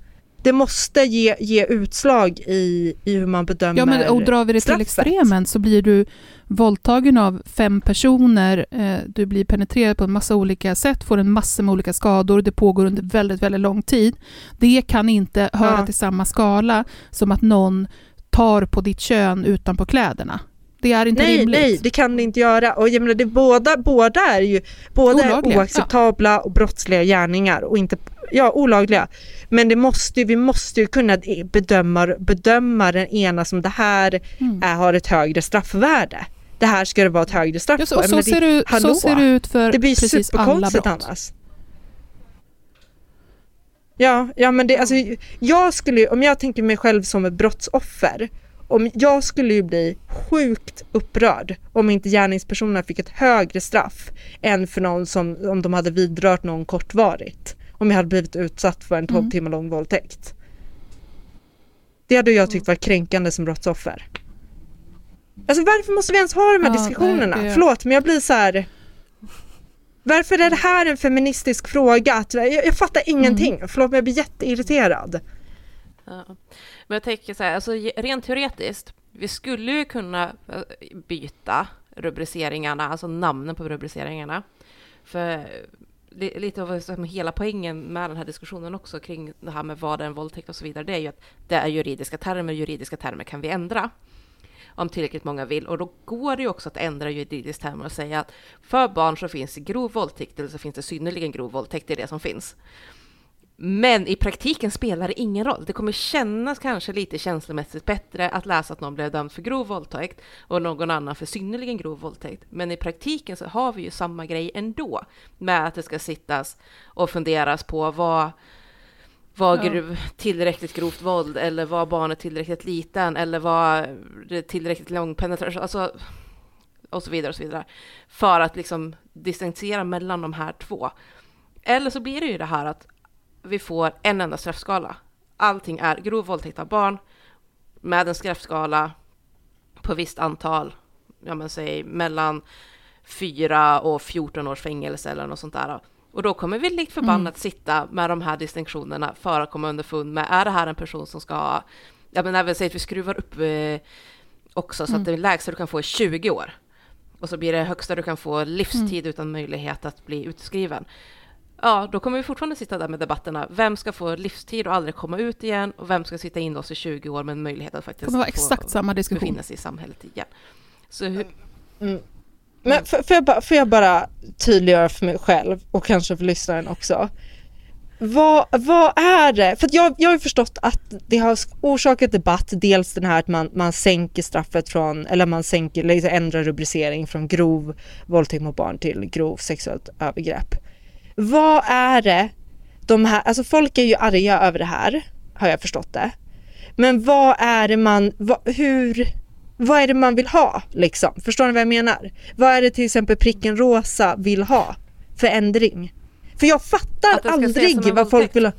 Det måste ge, ge utslag i, i hur man bedömer Ja, men och drar vi det till extremen så blir du våldtagen av fem personer, eh, du blir penetrerad på en massa olika sätt, får en massa med olika skador, det pågår under väldigt, väldigt lång tid. Det kan inte höra ja. till samma skala som att någon tar på ditt kön utanpå kläderna. Det är inte nej, rimligt. Nej, det kan det inte göra. Och jag menar, det, båda, båda är ju båda är oacceptabla ja. och brottsliga gärningar och inte ja, olagliga. Men det måste, vi måste ju kunna bedöma, bedöma den ena som det här mm. är, har ett högre straffvärde. Det här ska det vara ett högre straff ja, så, på. Så, ser det, så ser det ut för det blir precis alla brott. annars. Ja, ja men det, alltså, jag skulle om jag tänker mig själv som ett brottsoffer, om jag skulle ju bli sjukt upprörd om inte gärningspersonerna fick ett högre straff än för någon som, om de hade vidrört någon kortvarigt. Om jag hade blivit utsatt för en 12 timmar lång våldtäkt. Det hade jag tyckt var kränkande som brottsoffer. Alltså varför måste vi ens ha de här Ja, diskussionerna? det- Förlåt men jag blir så här. Varför är det här en feministisk fråga? Att, jag, jag fattar ingenting. Förlåt men jag blir jätteirriterad. Ja. Men jag tänker så här, alltså rent teoretiskt, vi skulle ju kunna eh, byta rubriceringarna, alltså namnen på rubriceringarna. För lite av som hela poängen med den här diskussionen också kring det här med vad är en våldtäkt och så vidare, det är ju att det är juridiska termer, juridiska termer kan vi ändra om tillräckligt många vill. Och då går det ju också att ändra juridiskt termer och säga att för barn så finns det grov våldtäkt eller så finns det synnerligen grov våldtäkt, det är det som finns. Men i praktiken spelar det ingen roll. Det kommer kännas kanske lite känslomässigt bättre att läsa att någon blev dömd för grov våldtäkt och någon annan för synnerligen grov våldtäkt. Men i praktiken så har vi ju samma grej ändå med att det ska sittas och funderas på vad var Ja. tillräckligt grovt våld eller var barnet tillräckligt liten eller var det tillräckligt lång penetration, alltså och så vidare och så vidare. För att liksom distansera mellan de här två. Eller så blir det ju det här att vi får en enda straffskala. Allting är grov våldtäkt av barn med en straffskala på visst antal, ja men säg mellan 4 och 14 års fängelse eller något sånt där. Och då kommer vi likt förbannat sitta med de här distinktionerna för att komma underfund med, är det här en person som ska ha, ja men även säg att vi skruvar upp eh, också så att det lägsta du kan få är 20 år. Och så blir det högsta du kan få livstid utan möjlighet att bli utskriven. Ja, då kommer vi fortfarande sitta där med debatterna. Vem ska få livstid och aldrig komma ut igen? Och vem ska sitta inlåst i 20 år med en möjlighet att Det faktiskt kommer vara få exakt samma diskussion. befinna sig i samhället igen? Så hur, Men får, jag bara, får jag bara tydliggöra för mig själv och kanske för lyssnaren också. Vad, vad är det? För att jag, jag har ju förstått att det har orsakat debatt, dels den här att man, man sänker straffet från, eller man sänker, liksom ändrar rubricering från grov våldtäkt mot barn till grov sexuellt övergrepp. Vad är det de här, alltså folk är ju arga över det här, har jag förstått det. Men vad är det man, vad, hur, vad är det man vill ha liksom? Förstår ni vad jag menar? Vad är det till exempel pricken rosa vill ha för ändring? För jag fattar aldrig vad folk vill ha.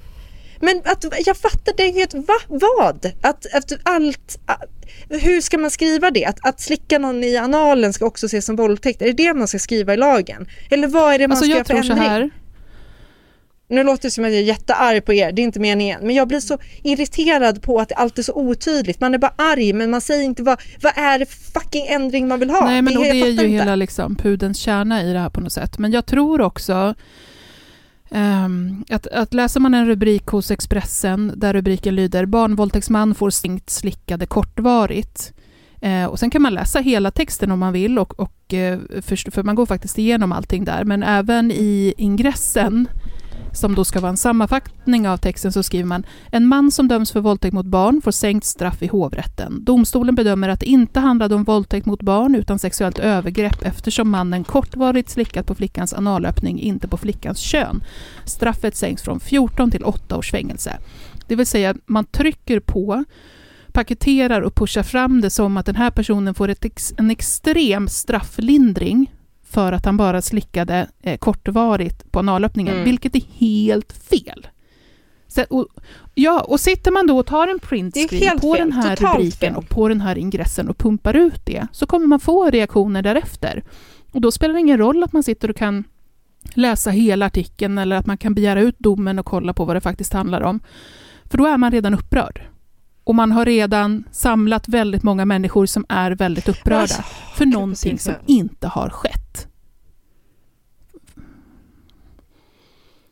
Men att, jag fattar det, att, va, vad? Att, att allt, hur ska man skriva det? Att, att slicka någon i analen ska också ses som våldtäkt, är det det man ska skriva i lagen? Eller vad är det man Alltså ska jag göra för ändring? Nu låter det som att jag är jättearg på er, det är inte meningen. Men jag blir så irriterad på att det alltid är så otydligt. Man är bara arg men man säger inte vad, vad är det för fucking ändring man vill ha? Nej, men och jag det är ju inte. hela liksom, pudens kärna i det här på något sätt. Men jag tror också ehm, att, att läser man en rubrik hos Expressen där rubriken lyder “Barnvåldtäktsman får sänkt slickade kortvarigt” eh, och sen kan man läsa hela texten om man vill, och, och, eh, för, för man går faktiskt igenom allting där. Men även i ingressen som då ska vara en sammanfattning av texten så skriver man en man som döms för våldtäkt mot barn får sänkt straff i hovrätten. Domstolen bedömer att det inte handlade om våldtäkt mot barn utan sexuellt övergrepp eftersom mannen kortvarigt slickat på flickans analöppning, inte på flickans kön. Straffet sänks från 14 till 8 års fängelse. Det vill säga man trycker på, paketerar och pushar fram det som att den här personen får ett ex, en extrem strafflindring för att han bara slickade eh, kortvarigt på analöppningen, Mm. vilket är helt fel. Så, och, ja, och sitter man då och tar en printscreen på fel, den här rubriken fel. och på den här ingressen och pumpar ut det, så kommer man få reaktioner därefter. Och då spelar det ingen roll att man sitter och kan läsa hela artikeln eller att man kan begära ut domen och kolla på vad det faktiskt handlar om. För då är man redan upprörd. Och man har redan samlat väldigt många människor som är väldigt upprörda Alltså, för någonting som inte har skett.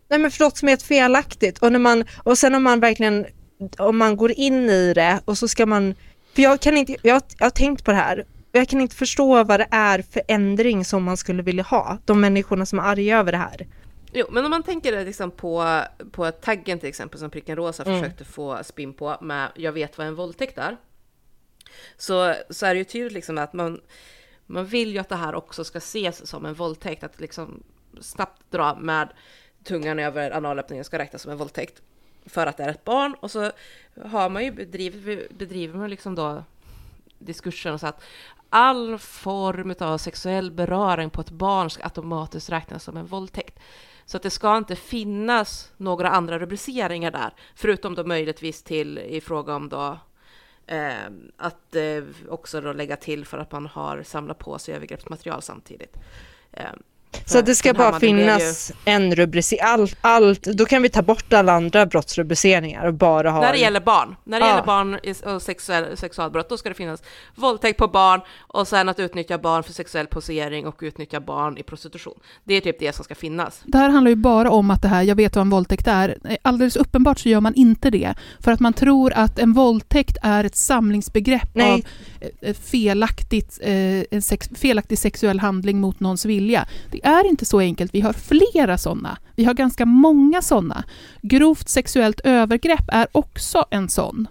Nej men förlåt som är ett felaktigt och, när man, och sen om man verkligen, om man går in i det och så ska man, för jag kan inte, jag, jag har tänkt på det här, och jag kan inte förstå vad det är för ändring som man skulle vilja ha, de människorna som är arga över det här. Jo, men om man tänker liksom på, på taggen till exempel som Pricken Rosa Mm. försökte få spinn på med “Jag vet vad en våldtäkt är”. Så, så är det ju tydligt liksom att man, man vill ju att det här också ska ses som en våldtäkt. Att liksom snabbt dra med tungan över analöppningen ska räknas som en våldtäkt. för att det är ett barn och så har man ju bedrivit, bedriver man liksom då diskursen så att all form av sexuell beröring på ett barn ska automatiskt räknas som en våldtäkt. Så att det ska inte finnas några andra rubriceringar där, förutom då möjligtvis till i fråga om då eh, att eh, också då lägga till för att man har samlat på sig övergreppsmaterial samtidigt. Eh, så det ska bara finnas ju... en rubricering, allt, allt, då kan vi ta bort alla andra brottsrubriceringar och bara ha... När det gäller barn, när det ja. gäller barn och sexuell, sexualbrott, då ska det finnas våldtäkt på barn och sen att utnyttja barn för sexuell posering och utnyttja barn i prostitution. Det är typ det som ska finnas. Det här handlar ju bara om att det här, jag vet vad en våldtäkt är. Alldeles uppenbart så gör man inte det, för att man tror att en våldtäkt är ett samlingsbegrepp Nej. av felaktigt, eh, en sex, felaktig sexuell handling mot någons vilja. Det är inte så enkelt. Vi har flera sådana. Vi har ganska många sådana. Grovt sexuellt övergrepp är också en sån.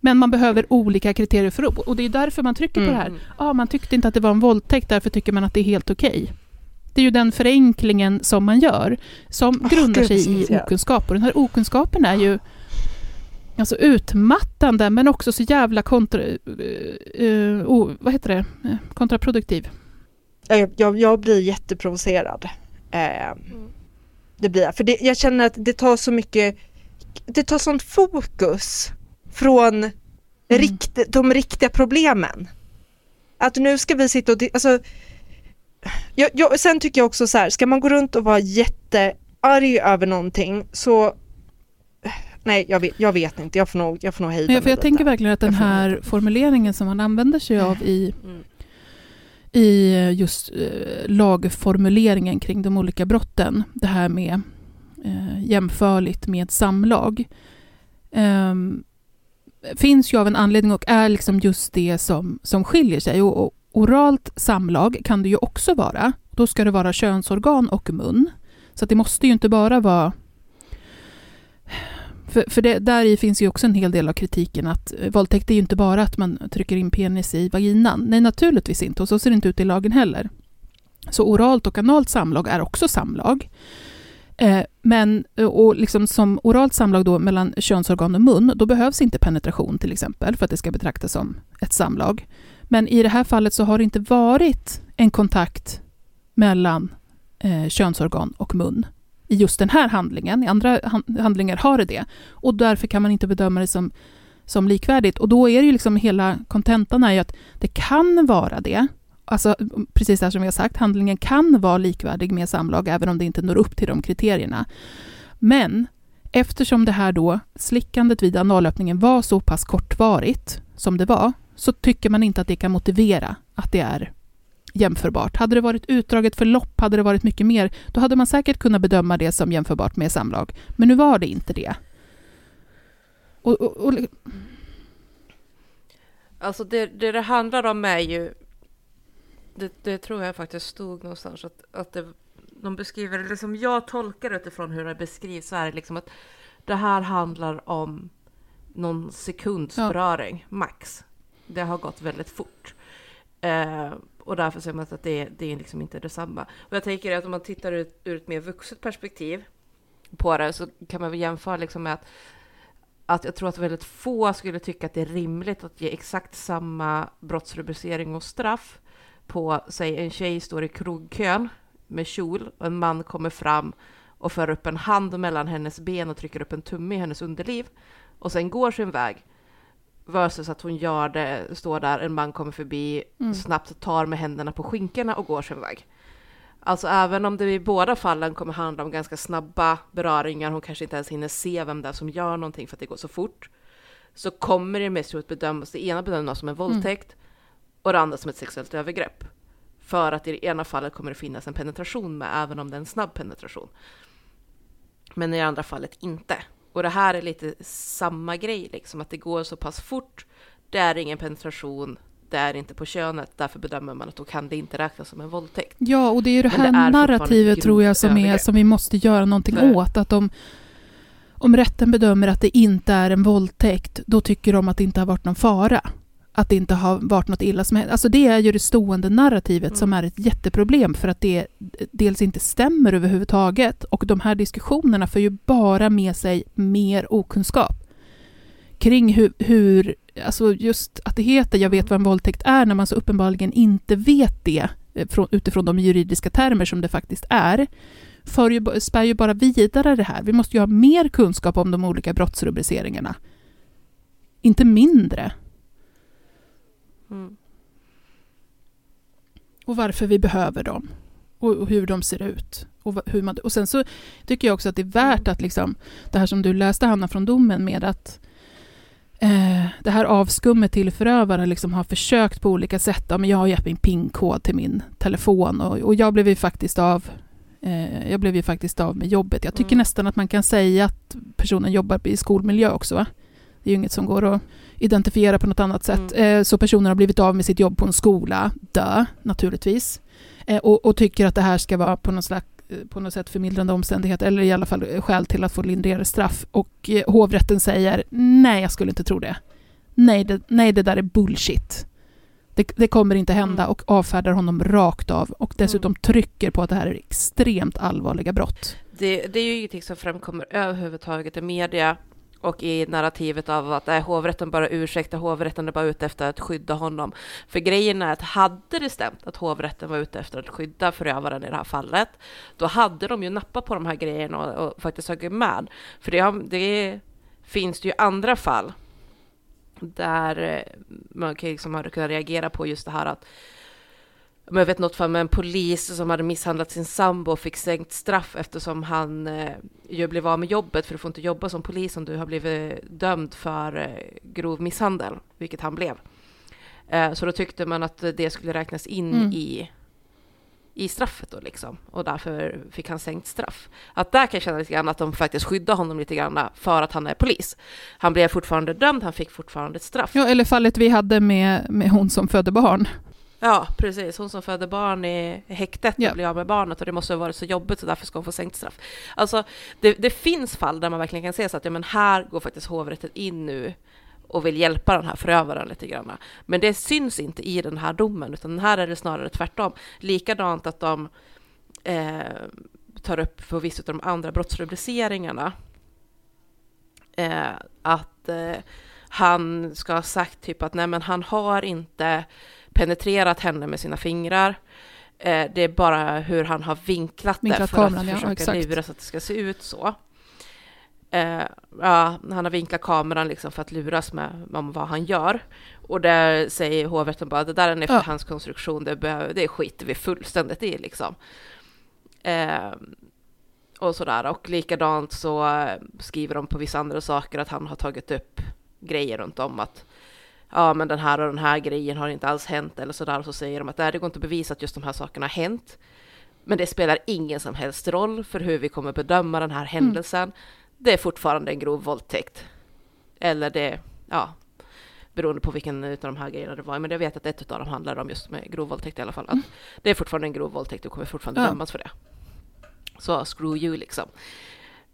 Men man behöver olika kriterier för upp. Och det är därför man trycker mm. på det här. Ah, man tyckte inte att det var en våldtäkt, därför tycker man att det är helt okej. Okay. Det är ju den förenklingen som man gör, som oh, grundar sig i okunskap. Och den här okunskapen är ju alltså utmattande, men också så jävla kontra, uh, uh, oh, vad heter det? kontraproduktiv jag, jag, jag blir jätteprovocerad. Eh, mm. Det blir jag. För det, jag känner att det tar så mycket, det tar sånt fokus från mm. rikt, de riktiga problemen. Att nu ska vi sitta och, alltså, jag, jag, sen tycker jag också så här, ska man gå runt och vara jättearg över någonting så Nej, jag vet, jag vet inte. Jag får nog, jag får nog hejda mig för Jag tänker verkligen att den här formuleringen som man använder sig av i mm i just eh, lagformuleringen kring de olika brotten. Det här med eh, jämförligt med samlag. Eh, finns ju av en anledning och är liksom just det som, som skiljer sig. Och, och oralt samlag kan det ju också vara. Då ska det vara könsorgan och mun. Så det måste ju inte bara vara för, för det, där i finns ju också en hel del av kritiken att eh, våldtäkt är ju inte bara att man trycker in penis i vaginan. Nej, naturligtvis inte, och så ser det inte ut i lagen heller. Så oralt och analt samlag är också samlag. Eh, men eh, och liksom som oralt samlag då mellan könsorgan och mun, då behövs inte penetration till exempel för att det ska betraktas som ett samlag. Men i det här fallet så har det inte varit en kontakt mellan eh, könsorgan och mun i just den här handlingen. I andra handlingar har det det. Och därför kan man inte bedöma det som, som likvärdigt. Och då är det ju liksom hela kontentan är ju att det kan vara det. Alltså mm, precis det som vi har sagt, handlingen kan vara likvärdig med samlag även om det inte når upp till de kriterierna. Men eftersom det här då, slickandet vid analöppningen var så pass kortvarigt som det var, så tycker man inte att det kan motivera att det är jämförbart. Hade det varit utdraget förlopp, hade det varit mycket mer, då hade man säkert kunnat bedöma det som jämförbart med samlag. Men nu var det inte det. Och, och, och... Alltså det, det, det handlar om är ju, det, det, tror jag faktiskt stod någonstans, att, att det, de beskriver det, som jag tolkar utifrån hur det beskrivs, så är det liksom att det här handlar om någon sekunds beröring, ja. max. Det har gått väldigt fort. Eh, och därför ser man att det, det är liksom inte detsamma. Och jag tänker att om man tittar ur, ur ett mer vuxet perspektiv på det så kan man väl jämföra liksom med att, att jag tror att väldigt få skulle tycka att det är rimligt att ge exakt samma brottsrubricering och straff på, säg en tjej står i krogkön med kjol och en man kommer fram och för upp en hand mellan hennes ben och trycker upp en tumme i hennes underliv och sen går sin väg Versus att hon gör det, står där, en man kommer förbi, mm. snabbt tar med händerna på skinkorna och går sin väg. Alltså även om det i båda fallen kommer handla om ganska snabba beröringar, hon kanske inte ens hinner se vem det är som gör någonting för att det går så fort, så kommer det mest att bedömas, det ena bedömas som en mm. våldtäkt mm. och det andra som ett sexuellt övergrepp. För att i det ena fallet kommer det finnas en penetration med, även om det är en snabb penetration. Men i det andra fallet inte. Och det här är lite samma grej, liksom att det går så pass fort. Det är ingen penetration, det är inte på könet, därför bedömer man att då kan det inte räknas som en våldtäkt. Ja, och det är ju det här det narrativet tror jag som, är, som vi måste göra någonting Nej. åt. Att om, om rätten bedömer att det inte är en våldtäkt, då tycker de att det inte har varit någon fara. Att det inte har varit något illa som hänt. Alltså det är ju det stående narrativet Mm. som är ett jätteproblem för att det dels inte stämmer överhuvudtaget och de här diskussionerna för ju bara med sig mer okunskap kring hur, hur alltså just att det heter jag vet vad en våldtäkt är när man så uppenbarligen inte vet det eh, från, utifrån de juridiska termer som det faktiskt är för ju, spär ju bara vidare det här. Vi måste ju ha mer kunskap om de olika brottsrubriceringarna. Inte mindre. Mm. och varför vi behöver dem och, och hur de ser ut. Och, hur man, och sen så tycker jag också att det är värt att liksom, det här som du läste Hanna från domen med att eh, det här avskummet till förövare liksom har försökt på olika sätt. Ja, men jag har gett min PIN-kod till min telefon och, och jag blev ju faktiskt av eh, jag blev ju faktiskt av med jobbet. Jag tycker Mm. nästan att man kan säga att personen jobbar i skolmiljö också. Va? Det är ju inget som går att identifiera på något annat sätt. Eh, så personen har blivit av med sitt jobb på en skola, dö naturligtvis. Eh, och, och tycker att det här ska vara på något, slags, eh, på något sätt förmildrande omständighet eller i alla fall skäl till att få lindrigare straff. Och hovrätten säger nej, jag skulle inte tro det. Nej, det, nej, det där är bullshit. Det, det kommer inte hända Mm. och avfärdar honom rakt av och dessutom trycker på att det här är extremt allvarliga brott. Det, det är ju ingenting som framkommer överhuvudtaget i media och i narrativet av att äh, hovrätten bara ursäktar, hovrätten är bara ute efter att skydda honom. För grejen är att hade det stämt att hovrätten var ute efter att skydda förövaren i det här fallet, då hade de ju nappat på de här grejerna och, och faktiskt tagit med. För det, det finns det ju andra fall där eh, man kan liksom hade kunnat reagera på just det här att men jag vet något fall med en polis som hade misshandlat sin sambo och fick sänkt straff eftersom han eh, ju blev av med jobbet för du får inte jobba som polis om du har blivit dömd för eh, grov misshandel, vilket han blev. Eh, så då tyckte man att det skulle räknas in Mm. i, i straffet då liksom och därför fick han sänkt straff. Att där kan jag känna lite grann att de faktiskt skyddar honom lite grann för att han är polis. Han blev fortfarande dömd, han fick fortfarande ett straff. Ja, eller fallet vi hade med, med hon som födde barn. Ja, precis. Hon som födde barn i häktet och Ja. blev av med barnet och det måste ha varit så jobbigt så därför ska hon få sänkt straff. Alltså, det, det finns fall där man verkligen kan se så att ja, men här går faktiskt hovrätten in nu och vill hjälpa den här förövaren lite grann. Men det syns inte i den här domen, utan här är det snarare tvärtom. Likadant att de eh, tar upp för vissa av de andra brottsrubriceringarna eh, att eh, han ska ha sagt typ att nej men han har inte penetrerat henne med sina fingrar. Eh, det är bara hur han har vinklat, det Vinklat för kameran, att ja, försöka exakt. lura så att det ska se ut så. Eh, ja, han har vinklat kameran liksom för att luras med om vad han gör. Och där säger hovrätten bara det där är en efterhandskonstruktion, det, behöver, det skiter vi fullständigt i liksom. Eh, och sådär. Och likadant så skriver de på vissa andra saker att han har tagit upp grejer runt om att ja, men den här och den här grejen har inte alls hänt eller sådär. Och så säger de att nej, det går inte att bevisa att just de här sakerna har hänt. Men det spelar ingen som helst roll för hur vi kommer bedöma den här händelsen. Det är fortfarande en grov våldtäkt. Eller det, ja, beroende på vilken av de här grejerna det var. Men jag vet att ett av dem handlar om just med grov våldtäkt i alla fall. Att Det är fortfarande en grov våldtäkt och kommer fortfarande Ja. dömas för det. Så screw you liksom.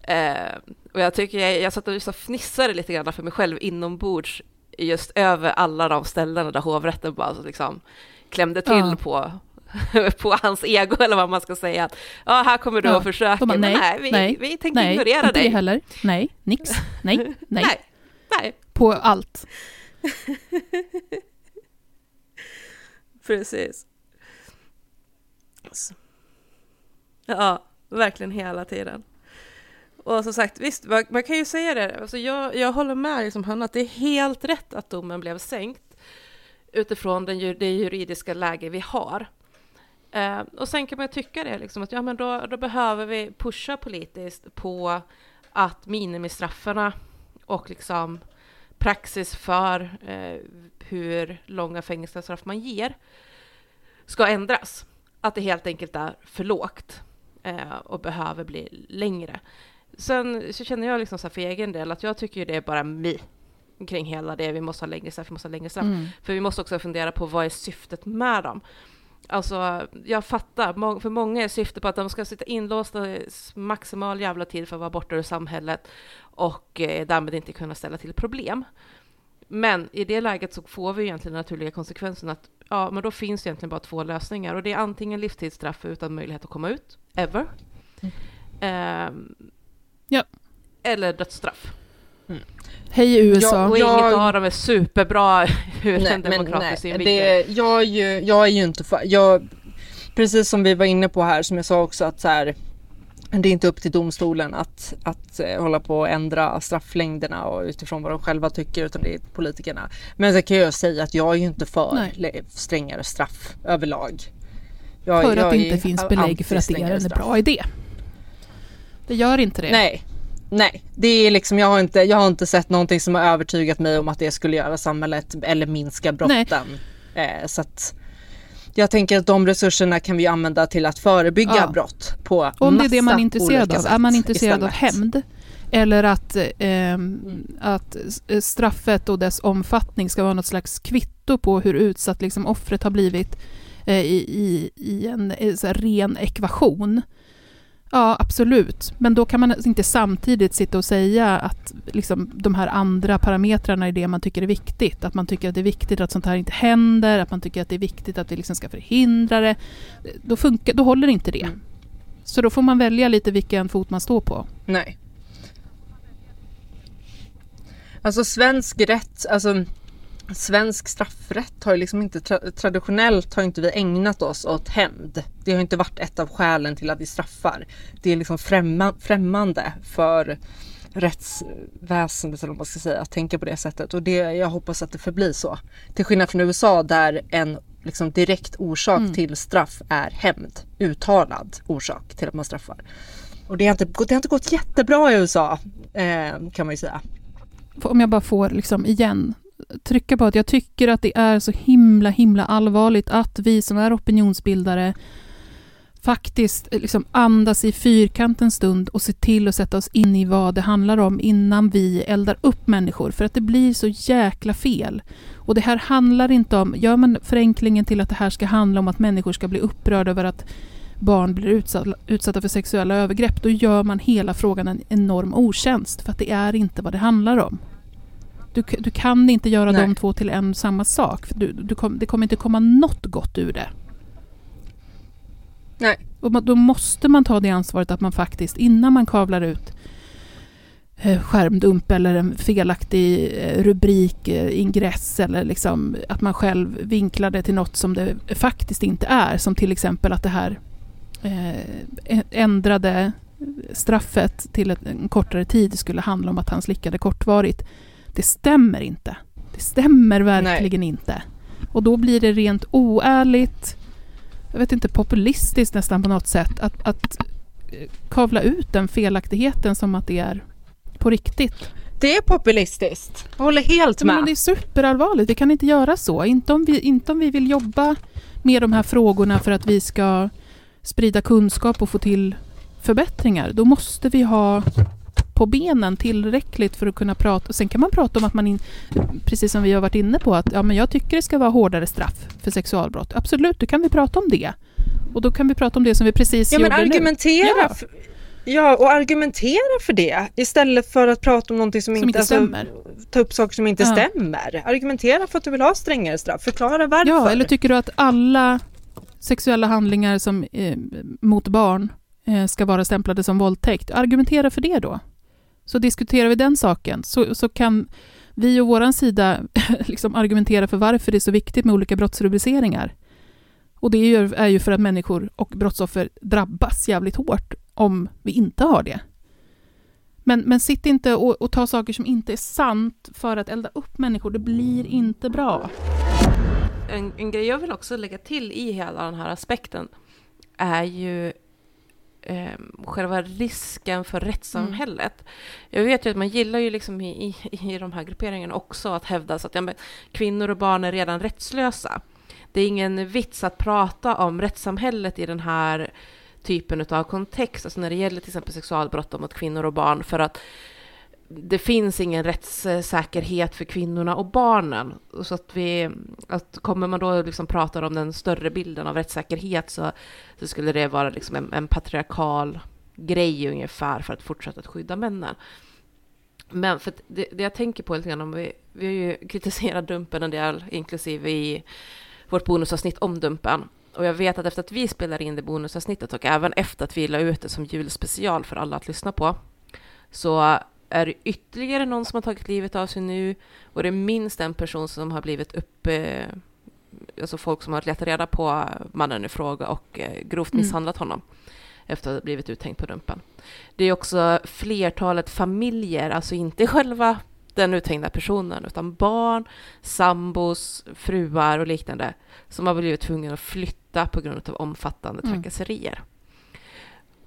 Eh, och jag tycker jag, jag satt och så fnissade lite grann för mig själv inombords just över alla de ställena där hovrätten bara liksom klämde till Ja. på, på hans ego eller vad man ska säga. Att, ja, här kommer du Ja. försöker, De bara, nej, nej, vi, nej, vi tänker Nej, ignorera inte dig. heller. Nej, nix, nej, nej, nej, nej, På allt. precis. Ja, verkligen hela tiden. Och som sagt, visst, man, man kan ju säga det, alltså jag, jag håller med liksom Hanna, att det är helt rätt att domen blev sänkt utifrån den, det juridiska läge vi har. Eh, och sen kan man tycka det, liksom, att ja, men då, då behöver vi pusha politiskt på att minimistrafferna och liksom praxis för eh, hur långa fängelsestraff man ger ska ändras. Att det helt enkelt är för lågt eh, och behöver bli längre. Sen så känner jag liksom så här för egen del att jag tycker ju det är bara mi kring hela det. Vi måste ha längre straff, vi måste ha längre straff. Mm. För vi måste också fundera på vad är syftet med dem? Alltså, jag fattar, för många är syftet på att de ska sitta inlåsta maximal jävla tid för att vara borta ur samhället och eh, därmed inte kunna ställa till problem. Men i det läget så får vi egentligen den naturliga konsekvensen att ja, men då finns egentligen bara två lösningar och det är antingen livstidsstraff utan möjlighet att komma ut, ever. Ehm, Ja. Eller dödsstraff. Hej USA. Och Jag- inget av dem är superbra ur Nej, en demokratisk synvinkel. jag, är ju, jag är ju inte för, jag, precis som vi var inne på här som jag sa också att så här, det är inte upp till domstolen att, att eh, hålla på och ändra strafflängderna och utifrån vad de själva tycker utan det är politikerna. Men sen kan jag säga att jag är ju inte för Nej. strängare straff överlag. Jag, För att jag det är inte finns belägg för att det är en bra idé. Det gör inte det. Nej, nej, det är liksom, jag har, inte, jag har inte sett någonting som har övertygat mig om att det skulle göra samhället eller minska brotten. Eh, så att jag tänker att de resurserna kan vi använda till att förebygga Ja. brott på Om det är det man massa är intresserad av. Är man intresserad av hämnd eller att, ehm, att s- straffet och dess omfattning ska vara något slags kvitto på hur utsatt liksom offret har blivit eh, i, i, i en eh, så här, ren ekvation. Ja, absolut. Men då kan man inte samtidigt sitta och säga att liksom, de här andra parametrarna är det man tycker är viktigt. Att man tycker att det är viktigt att sånt här inte händer, att man tycker att det är viktigt att vi liksom ska förhindra det. Då, funkar, då håller inte det. Mm. Så då får man välja lite vilken fot man står på. Nej. Alltså svensk rätt, alltså svensk straffrätt har ju liksom inte tra- traditionellt har inte vi ägnat oss åt hämnd. Det har inte varit ett av skälen till att vi straffar. Det är liksom främma, främmande för rättsväsendet eller vad man ska säga att tänka på det sättet och det, jag hoppas att det förblir så. Till skillnad från USA där en liksom direkt orsak till straff är hämnd. Uttalad orsak till att man straffar. Och det har inte, gått- det har inte gått jättebra i USA eh, kan man ju säga. Om jag bara får liksom igen trycka på att jag tycker att det är så himla, himla allvarligt att vi som är opinionsbildare faktiskt eh, liksom andas i fyrkant en stund och se till att sätta oss in i vad det handlar om innan vi eldar upp människor. För att det blir så jäkla fel. Och det här handlar inte om, gör man förenklingen till att det här ska handla om att människor ska bli upprörda över att barn blir utsatta, utsatta för sexuella övergrepp, då gör man hela frågan en enorm otjänst. För att det är inte vad det handlar om. Du, du kan inte göra Nej. de två till en samma sak. För Du, du kom, det kommer inte komma något gott ur det. Nej. Och man- då måste man ta det ansvaret att man faktiskt, innan man kavlar ut eh, skärmdump eller en felaktig eh, rubrik, eh, ingress eller liksom att man själv vinklar det till något som det faktiskt inte är. Som till exempel att det här ändrade straffet till en kortare tid skulle handla om att han slickade kortvarigt. Det stämmer inte. Det stämmer verkligen inte. Och då blir det rent oärligt, jag vet inte, populistiskt nästan på något sätt att, att eh, kavla ut den felaktigheten som att det är på riktigt. Det är populistiskt. Jag håller helt Men med. det är superallvarligt. Vi kan inte göra så. Inte om, vi, inte om vi vill jobba med de här frågorna för att vi ska sprida kunskap och få till förbättringar. Då måste vi ha på benen tillräckligt för att kunna prata. Sen kan man prata om att man, in, precis som vi har varit inne på, att ja, men jag tycker det ska vara hårdare straff för sexualbrott. Absolut, då kan vi prata om det. Och då kan vi prata om det som vi precis Ja men gjorde nu. argumentera. Ja. För, ja och argumentera för det istället för att prata om någonting som, Som inte, inte alltså, stämmer. ta upp saker som inte Ja. stämmer. Argumentera för att du vill ha strängare straff. Förklara varför. Ja, eller tycker du att alla sexuella handlingar som, eh, mot barn Eh, ska vara stämplade som våldtäkt? Argumentera för det då. Så diskuterar vi den saken, så, så kan vi och våran sida liksom argumentera för varför det är så viktigt med olika brottsrubriceringar. Och det är ju, är ju för att människor och brottsoffer drabbas jävligt hårt om vi inte har det. Men, men sitt inte och, och ta saker som inte är sant för att elda upp människor. Det blir inte bra. En, en grej jag vill också lägga till i hela den här aspekten är ju eh, själva risken för rättssamhället. Jag vet ju att man gillar ju liksom i, i, i de här grupperingarna också att hävda så att ja, men, kvinnor och barn är redan rättslösa. Det är ingen vits att prata om rättssamhället i den här typen av kontext, alltså när det gäller till exempel sexualbrott mot kvinnor och barn, för att det finns ingen rättssäkerhet för kvinnorna och barnen. Så att vi, att kommer man då liksom prata om den större bilden av rättssäkerhet så, så skulle det vara liksom en, en patriarkal grej ungefär för att fortsätta att skydda männen. Men för det, det jag tänker på lite grann om vi, vi har ju kritiserat Dumpen en del, inklusive i vårt bonusavsnitt om Dumpen. Och jag vet att efter att vi spelade in det bonusavsnittet och även efter att vi la ut det som julspecial för alla att lyssna på, så är det ytterligare någon som har tagit livet av sig nu och det är minst en person som har blivit uppe, alltså folk som har letat reda på mannen i fråga och eh, grovt Mm. misshandlat honom efter att ha blivit uthängd på Dumpen. Det är också flertalet familjer, alltså inte själva den uthängda personen, utan barn, sambos, fruar och liknande, som har blivit tvungna att flytta på grund av omfattande Mm. trakasserier.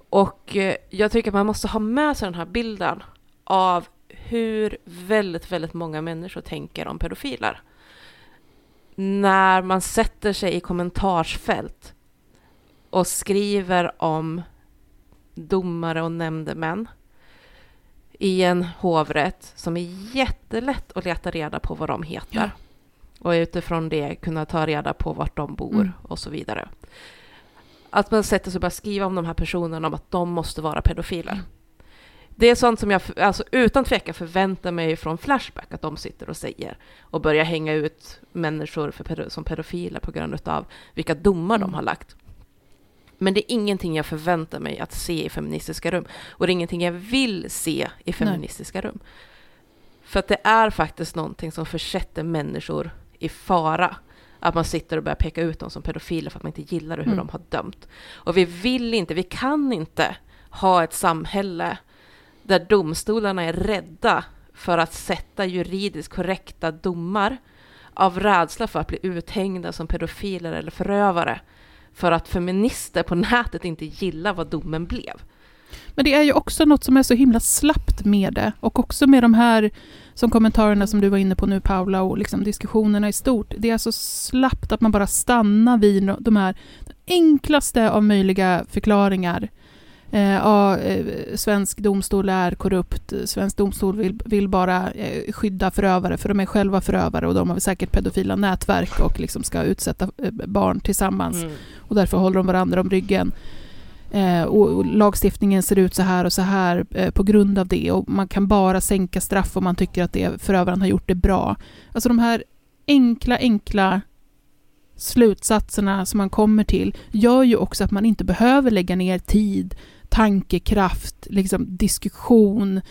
Och eh, jag tycker att man måste ha med sig den här bilden av hur väldigt, väldigt många människor tänker om pedofiler. När man sätter sig i kommentarsfält och skriver om domare och nämndemän i en hovrätt som är jättelätt att leta reda på vad de heter. Ja. Och utifrån det kunna ta reda på vart de bor Mm. och så vidare. Att man sätter sig och börjar skriva om de här personerna om att de måste vara pedofiler. Mm. Det är sånt som jag alltså, utan tvekan förväntar mig från Flashback att de sitter och säger och börjar hänga ut människor för som pedofiler på grund av vilka domar de Mm. har lagt. Men det är ingenting jag förväntar mig att se i feministiska rum. Och det är ingenting jag vill se i feministiska rum. För att det är faktiskt någonting som försätter människor i fara. Att man sitter och börjar peka ut dem som pedofiler för att man inte gillar hur Mm. de har dömt. Och vi vill inte, vi kan inte ha ett samhälle där domstolarna är rädda för att sätta juridiskt korrekta domar av rädsla för att bli uthängda som pedofiler eller förövare. För att feminister på nätet inte gillar vad domen blev. Men det är ju också något som är så himla slappt med det. Och också med de här som kommentarerna som du var inne på nu Paula och liksom diskussionerna i stort. Det är så slappt att man bara stannar vid de här enklaste av möjliga förklaringar. Eh, ja, eh, svensk domstol är korrupt, svensk domstol vill, vill bara eh, skydda förövare för de är själva förövare och de har säkert pedofila nätverk och liksom ska utsätta barn tillsammans och därför håller de varandra om ryggen. Och, lagstiftningen ser ut så här och så här på grund av det och man kan bara sänka straff om man tycker att det, förövaren har gjort det bra. Alltså de här enkla, enkla slutsatserna som man kommer till gör ju också att man inte behöver lägga ner tid, tankekraft, liksom diskussion,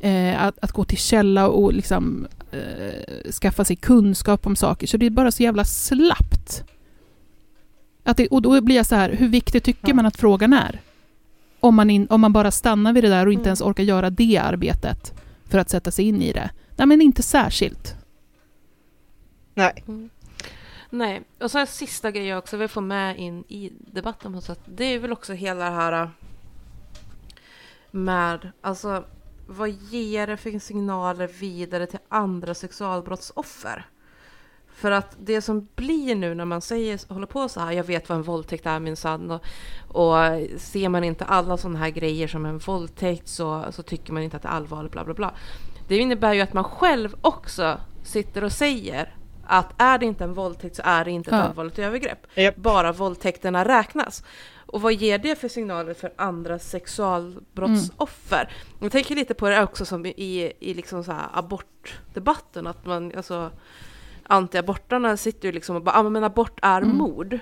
eh, att, att gå till källa och liksom, eh, skaffa sig kunskap om saker. Så det är bara så jävla slappt. Att det, och då blir jag så här, hur viktigt tycker Ja. man att frågan är? Om man, in, om man bara stannar vid det där och inte Mm. ens orkar göra det arbetet för att sätta sig in i det. Nej, men inte särskilt. Nej. Mm. Nej, och så en sista grej jag också vill få med in i debatten på något sätt. Det är väl också hela det här med, alltså vad ger det för signaler vidare till andra sexualbrottsoffer? För att det som blir nu när man säger, håller på så här, jag vet vad en våldtäkt är minsann och, och ser man inte alla sådana här grejer som en våldtäkt så, så tycker man inte att det är allvarligt, bla bla bla. Det innebär ju att man själv också sitter och säger att är det inte en våldtäkt så är det inte ett Ja. allvarligt övergrepp. Japp. Bara våldtäkterna räknas. Och vad ger det för signaler för andra sexualbrottsoffer? Jag tänker lite på det också som i, i liksom så här abortdebatten, att man, alltså antiabortarna sitter ju liksom och bara, ah, men abort är Mm. mord.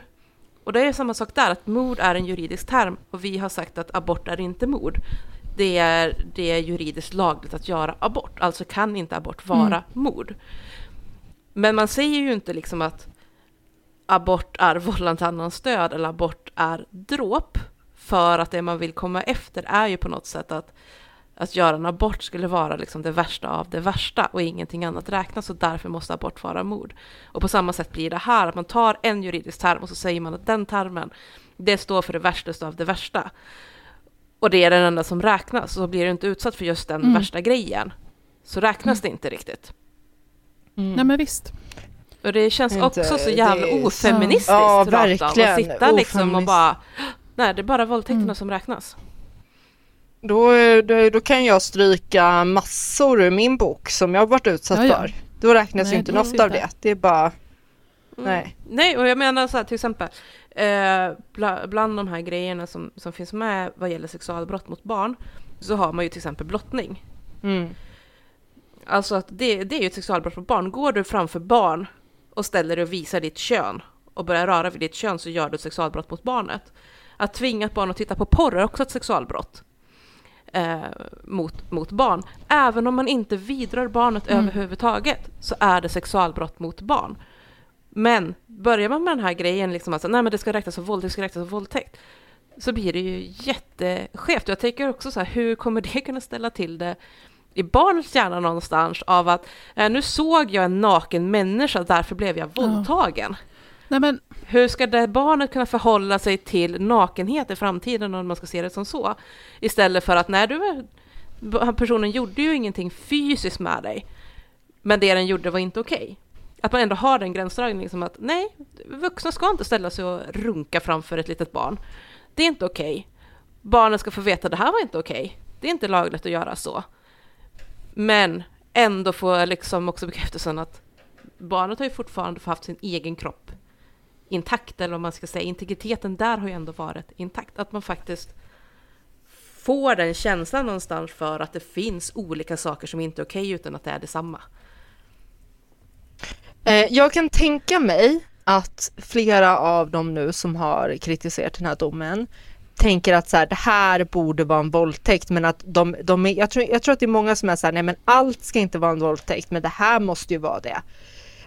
Och det är samma sak där, att mord är en juridisk term och vi har sagt att abort är inte mord. Det är, det är juridiskt lagligt att göra abort, alltså kan inte abort vara Mm. mord. Men man säger ju inte liksom att abort är vållande till annans död eller abort är dråp. För att det man vill komma efter är ju på något sätt att, att göra en abort skulle vara liksom det värsta av det värsta och ingenting annat räknas och därför måste abort vara mord. Och på samma sätt blir det här, att man tar en juridisk term och så säger man att den termen, det står för det värsta av det värsta. Och det är den enda som räknas, så blir du inte utsatt för just den Mm. värsta grejen. Så räknas det inte riktigt. Mm. Nej, men visst. Och det känns Inte- också så jävla är- ofeministiskt Ja, rakt av. verkligen. Att sitta liksom och bara, nej det är bara våldtäkterna Mm. som räknas. Då, då, då kan jag stryka massor ur min bok som jag har varit utsatt Ja, ja. för. Då räknas Nej, ju inte något finns av inte. det. Det är bara, Mm. nej. Nej, och jag menar så här till exempel, eh, bla, bland de här grejerna som, som finns med vad gäller sexualbrott mot barn, så har man ju till exempel blottning. Mm. Alltså att det, det är ju ett sexualbrott mot barn. Går du framför barn och ställer dig och visar ditt kön och börjar röra vid ditt kön så gör du ett sexualbrott mot barnet. Att tvinga ett barn att titta på porr är också ett sexualbrott eh, mot, mot barn. Även om man inte vidrör barnet Mm. överhuvudtaget så är det sexualbrott mot barn. Men börjar man med den här grejen, liksom alltså, nej men det ska räknas som våldtäkt, det ska räknas som våldtäkt, så blir det ju jätteskevt. Jag tänker också så här, hur kommer det kunna ställa till det i barnets hjärna någonstans av att eh, nu såg jag en naken människa, därför blev jag våldtagen. Nej, men, Hur ska det barnet kunna förhålla sig till nakenhet i framtiden om man ska se det som så? Istället för att nej, du, personen gjorde ju ingenting fysiskt med dig, men det den gjorde var inte okej. Att man ändå har den gränsdragningen som att nej, vuxna ska inte ställa sig och runka framför ett litet barn. Det är inte okej. Barnen ska få veta att det här var inte okej. Det är inte lagligt att göra så. Men ändå få liksom också bekräftelsen att barnet har ju fortfarande haft sin egen kropp intakt, eller om man ska säga integriteten där har ju ändå varit intakt. Att man faktiskt får den känslan någonstans för att det finns olika saker som inte är okej utan att det är detsamma. Eh, jag kan tänka mig att flera av dem nu som har kritiserat den här domen tänker att så här, det här borde vara en våldtäkt men att de, de är, jag, tror, jag tror att det är många som är så här, nej men allt ska inte vara en våldtäkt men det här måste ju vara det.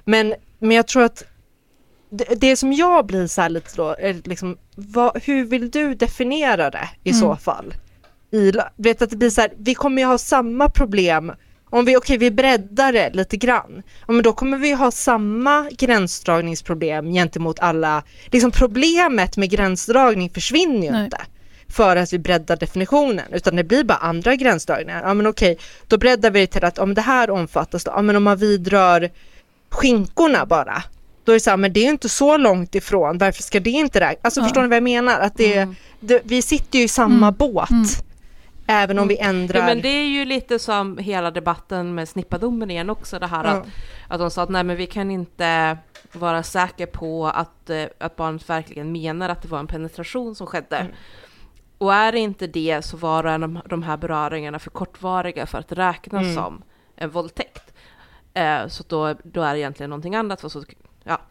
Men, men jag tror att det, det som jag blir så här lite då, är liksom, vad, hur vill du definiera det i så fall? I, vet att det blir så här, vi kommer ju ha samma problem om vi, okej vi breddar det lite grann, ja, men då kommer vi ha samma gränsdragningsproblem gentemot alla, liksom problemet med gränsdragning försvinner ju Nej. inte för att vi breddar definitionen, utan det blir bara andra gränsdragningar. Ja men okej, då breddar vi det till att om det här omfattas då, ja men om man vidrör skinkorna bara, då är det så här, men det är inte så långt ifrån, varför ska det inte räknas? Alltså Ja. förstår ni vad jag menar? Att det, Mm. det, vi sitter ju i samma båt, Mm. Även om vi ändrar. Jo, men det är ju lite som hela debatten med snippadomen igen också, det här Ja. att, att de sa att nej men vi kan inte vara säkra på att, eh, att barnet verkligen menar att det var en penetration som skedde. Mm. Och är det inte det så var de, de här beröringarna för kortvariga för att räknas Mm. som en våldtäkt. Eh, så då, då är det egentligen någonting annat. Så, ja.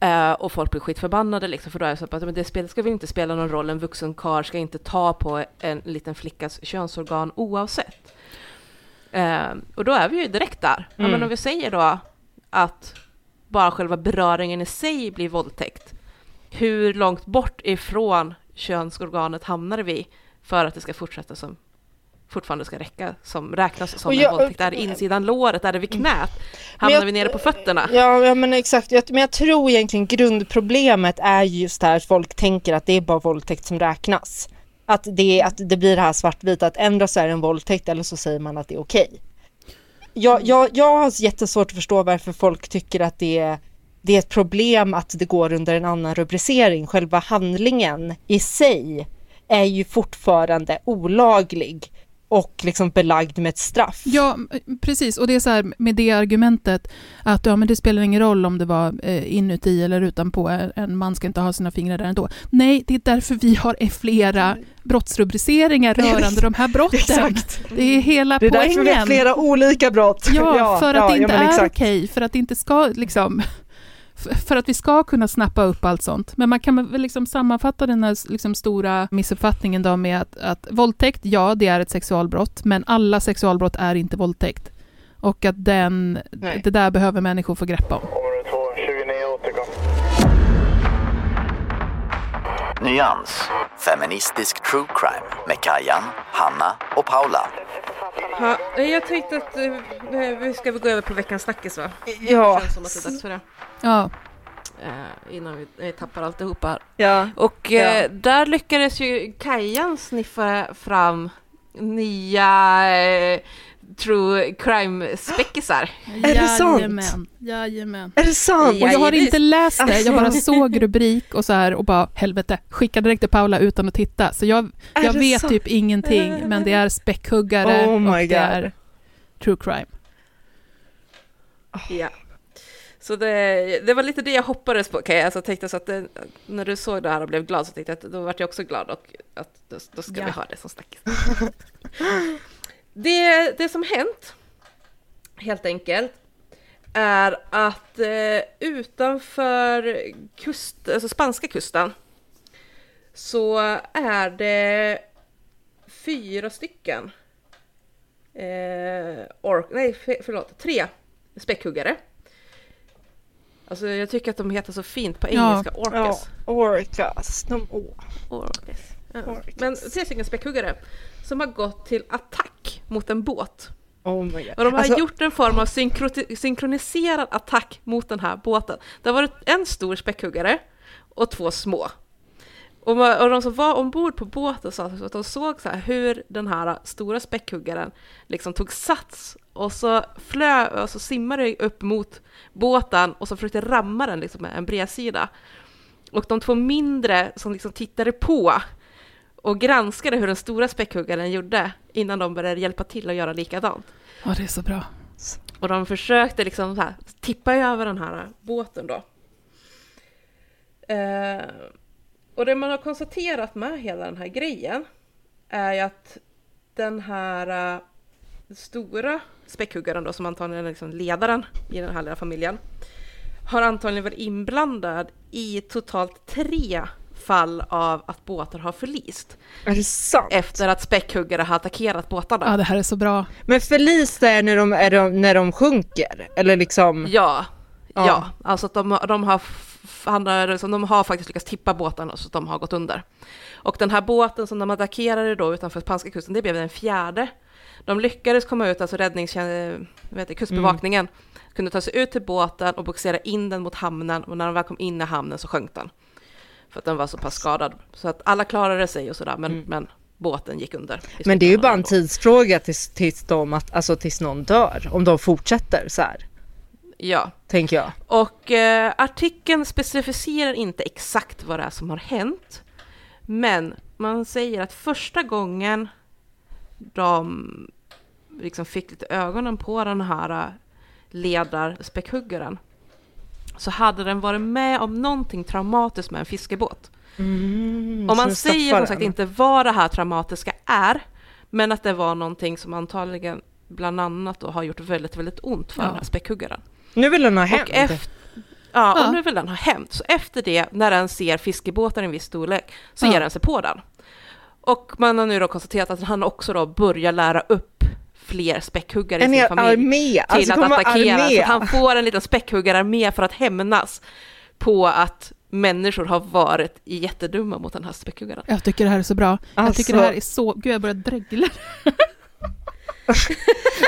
Eh, och folk blir skitförbannade liksom, för då är det så att men det spelet ska väl inte spela någon roll, en vuxen karl ska inte ta på en liten flickas könsorgan oavsett. Eh, och då är vi ju direkt där. Ja, Mm. men om vi säger då att bara själva beröringen i sig blir våldtäkt, hur långt bort ifrån könsorganet hamnar vi för att det ska fortsätta som fortfarande ska räcka som räknas som Och en jag- våldtäkt? Är det insidan låret? Är det vid knät? Men Hamnar jag- vi nere på fötterna? Ja, ja men exakt. Jag, men jag tror egentligen grundproblemet är just det här att folk tänker att det är bara våldtäkt som räknas. Att det, att det blir det här svartvita, att ändra så är det en våldtäkt eller så säger man att det är okej. Jag, jag, jag har jättesvårt att förstå varför folk tycker att det är, det är ett problem att det går under en annan rubricering. Själva handlingen i sig är ju fortfarande olaglig och liksom belagd med ett straff. Ja, precis. Och det är så här med det argumentet att ja, men det spelar ingen roll om det var eh, inuti eller utanpå. En man ska inte ha sina fingrar där ändå. Nej, det är därför vi har flera brottsrubriceringar rörande de här brotten. Exakt. Det är hela Det är därför poängen. vi har flera olika brott. Ja, för att ja, det inte ja, är okej, för att det inte ska liksom för att vi ska kunna snappa upp allt sånt. Men man kan väl liksom sammanfatta den här liksom stora missuppfattningen då med att, att våldtäkt, ja det är ett sexualbrott, men alla sexualbrott är inte våldtäkt. Och att den, Nej. det där behöver människor få greppa om. Område 2, 29 återkom. Nyans. Feministisk true crime med Kajan, Hanna och Paula. Ja, jag tänkte att eh, vi ska gå över på veckans snackis va? Ja. Känns som att det är dags för det. Ja, Eh, innan vi eh, tappar alltihopa här. Ja. Och eh, Ja. där lyckades ju Kajan sniffa fram nya eh, true crime-späckisar. Är det sant? jajamän, jajamän. Är det sant? Och jag har inte läst det, jag bara Alltså. såg rubrik och så här och bara helvete, skickade direkt till Paula utan att titta. Så jag, jag vet sant? typ ingenting, men det är späckhuggare Oh och det är true crime. Ja. Så det, det var lite det jag hoppades på. Okay? Alltså, tänkte så att det, när du såg det här och blev glad så tänkte jag att då vart jag också glad och att då, då ska Ja. vi ha det som snackis. det, det som hänt helt enkelt, är att eh, utanför kust, alltså spanska kusten så är det fyra stycken eh, ork, nej förlåt, tre späckhuggare. Alltså jag tycker att de heter så fint på Ja. engelska, orcas. Ja, orcas. De, åh. Orcas. Ja. Orcas. Men tre stycken späckhuggare som har gått till attack mot en båt. Oh my god. Och de har Alltså, gjort en form av synkro- synkroniserad attack mot den här båten. Det har varit en stor späckhuggare och två små. Och, de som var ombord på båten sa att de såg så hur den här stora späckhuggaren liksom tog sats och så flö, och så simmade upp mot båten och så försökte ramma den liksom med en bredsida. Och de två mindre som liksom tittade på och granskade hur den stora späckhuggaren gjorde innan de började hjälpa till att göra likadant. Ja, det är så bra. Och de försökte liksom så här, tippa över den här båten då. Eh, och det man har konstaterat med hela den här grejen är ju att den här eh, stora späckhuggaren då, som antagligen är liksom ledaren i den här lilla familjen, har antagligen varit inblandad i totalt tre fall av att båtar har förlist är det sant? efter att späckhuggare har attackerat båtarna. Ja, det här är så bra. Men förlista är när de, är de, när de sjunker? Eller liksom? Ja, Ja. ja, alltså att de, de, har, han har, liksom, de har faktiskt lyckats tippa båtarna så att de har gått under. Och den här båten som de attackerade då utanför spanska kusten, det blev den fjärde. De lyckades komma ut, alltså räddningstjänst, vad heter det, kustbevakningen, kunde ta sig ut till båten och bogsera in den mot hamnen och när de väl kom in i hamnen så sjönk den. För att den var så pass skadad. Så att alla klarade sig och sådär, men, men båten gick under. Men det är ju bara en tidsfråga tills, tills, de, att, alltså, tills någon dör. Om de fortsätter så här, Ja, tänker jag. Och eh, artikeln specificerar inte exakt vad det är som har hänt. Men man säger att första gången de liksom fick lite ögonen på den här eh, ledarspäckhuggaren så hade den varit med om någonting traumatiskt med en fiskebåt. Mm, Och man säger som sagt inte vad det här traumatiska är, men att det var någonting som antagligen bland annat då har gjort väldigt, väldigt ont för Ja. den här späckhuggaren. Nu vill den ha hämnd. Efter, ja, Ja. och nu vill den ha hämnd. Så efter det, när den ser fiskebåtar i en viss storlek, så Ja. ger den sig på den. Och man har nu då konstaterat att han också då börjar lära upp fler späckhuggare En i sin familj armé. till Alltså att attackera. armé. Så att han får en liten späckhuggararmé för att hämnas på att människor har varit jättedumma mot den här späckhuggaren. Jag tycker det här är så bra. Jag Alltså- tycker det här är så... Gud, jag börjar dregla.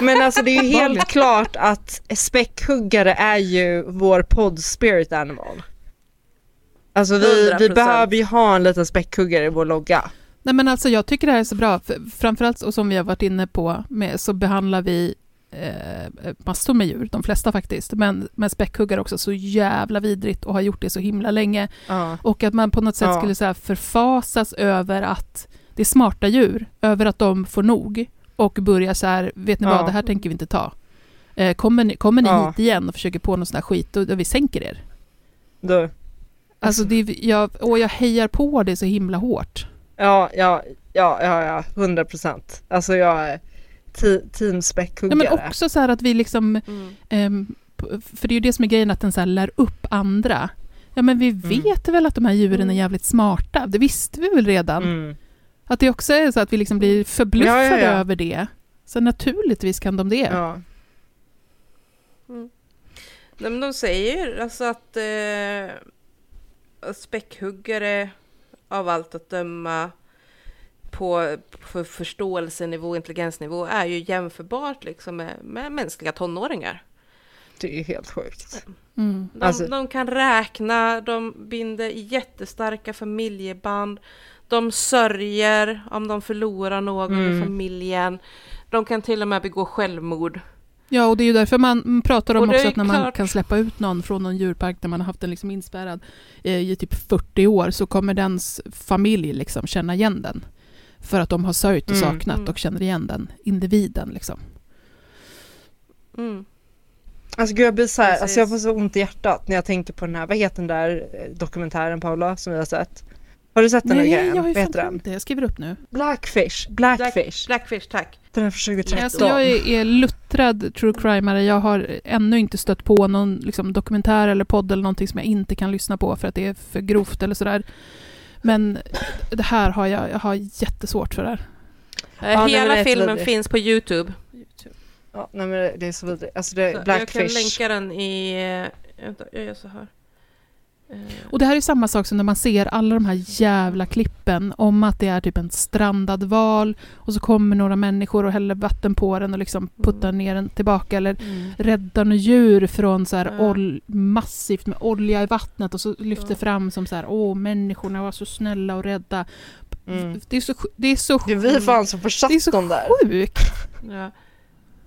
Men alltså det är ju helt klart att späckhuggare är ju vår podd spirit animal. Alltså vi, vi 100%. behöver ju ha en liten späckhuggare i vår logga. Nej men alltså jag tycker det här är så bra, för framförallt och som vi har varit inne på med, så behandlar vi eh, massor med djur, de flesta faktiskt, men med späckhuggare också så jävla vidrigt och har gjort det så himla länge. Ja. Och att man på något sätt Ja. skulle så förfasas över att det är smarta djur, över att de får nog och börjar så här, vet ni Ja. vad, det här tänker vi inte ta. Eh, kommer ni, kommer ni hit igen och försöker på någon sån här skit, då, då vi sänker er. Då, Alltså det, jag, och jag hejar på det så himla hårt. Ja, ja, ja, ja, ja, hundra procent. Alltså jag är team Ja, men också så här att vi liksom, Mm. p- för det är ju det som är grejen, att den så här lär upp andra. Ja men vi vet väl att de här djuren är jävligt smarta, det visste vi väl redan. Mm. Att det också är så att vi liksom blir förbluffade Ja, ja, ja. över det. Så naturligtvis kan de det. Ja. Nej, men de säger ju alltså att eh, späckhuggare av allt att döma på, på förståelsenivå, intelligensnivå är ju jämförbart liksom med, med mänskliga tonåringar. Det är helt sjukt. Mm. De, Alltså- de kan räkna, de binder jättestarka familjeband, de sörjer om de förlorar någon i Mm. familjen, de kan till och med begå självmord. Ja, och det är ju därför man pratar om också att när man klart- kan släppa ut någon från någon djurpark där man har haft den liksom inspärrad eh, i typ 40 år så kommer dens familj liksom känna igen den. För att de har sörjt och Mm. saknat Mm. och känner igen den individen. Liksom. Mm. Alltså gud jag blir så här, alltså jag får så ont i hjärtat när jag tänker på den här, vad heter den där eh, dokumentären Paula som vi har sett? Har du sett den Nej, grejen? jag har ju fan det. Jag skriver upp nu. Blackfish, Blackfish. Blackfish, tack. Den är från 2013. Alltså jag är, är luttrad true crimeare. Jag har ännu inte stött på någon liksom, dokumentär eller podd eller någonting som jag inte kan lyssna på för att det är för grovt eller sådär. Men det här har jag, jag har jättesvårt för det här. Eh, Ja, Hela rätt filmen finns på YouTube. Ja, nej, men det är så vidrigt. Alltså det Så är Jag kan Blackfish. länka den i... eh, Vänta, jag gör så här. Och det här är samma sak som när man ser alla de här jävla klippen om att det är typ en strandad val och så kommer några människor och häller vatten på den och liksom puttar ner den tillbaka eller Mm. räddar några djur från så här Ja. ol- massivt med olja i vattnet och så lyfter Ja. fram som så här åh människorna var så snälla och rädda. Mm. Det är så, sj- det är så Det är vi fan som försatt Det är så dem där. sjukt. Ja.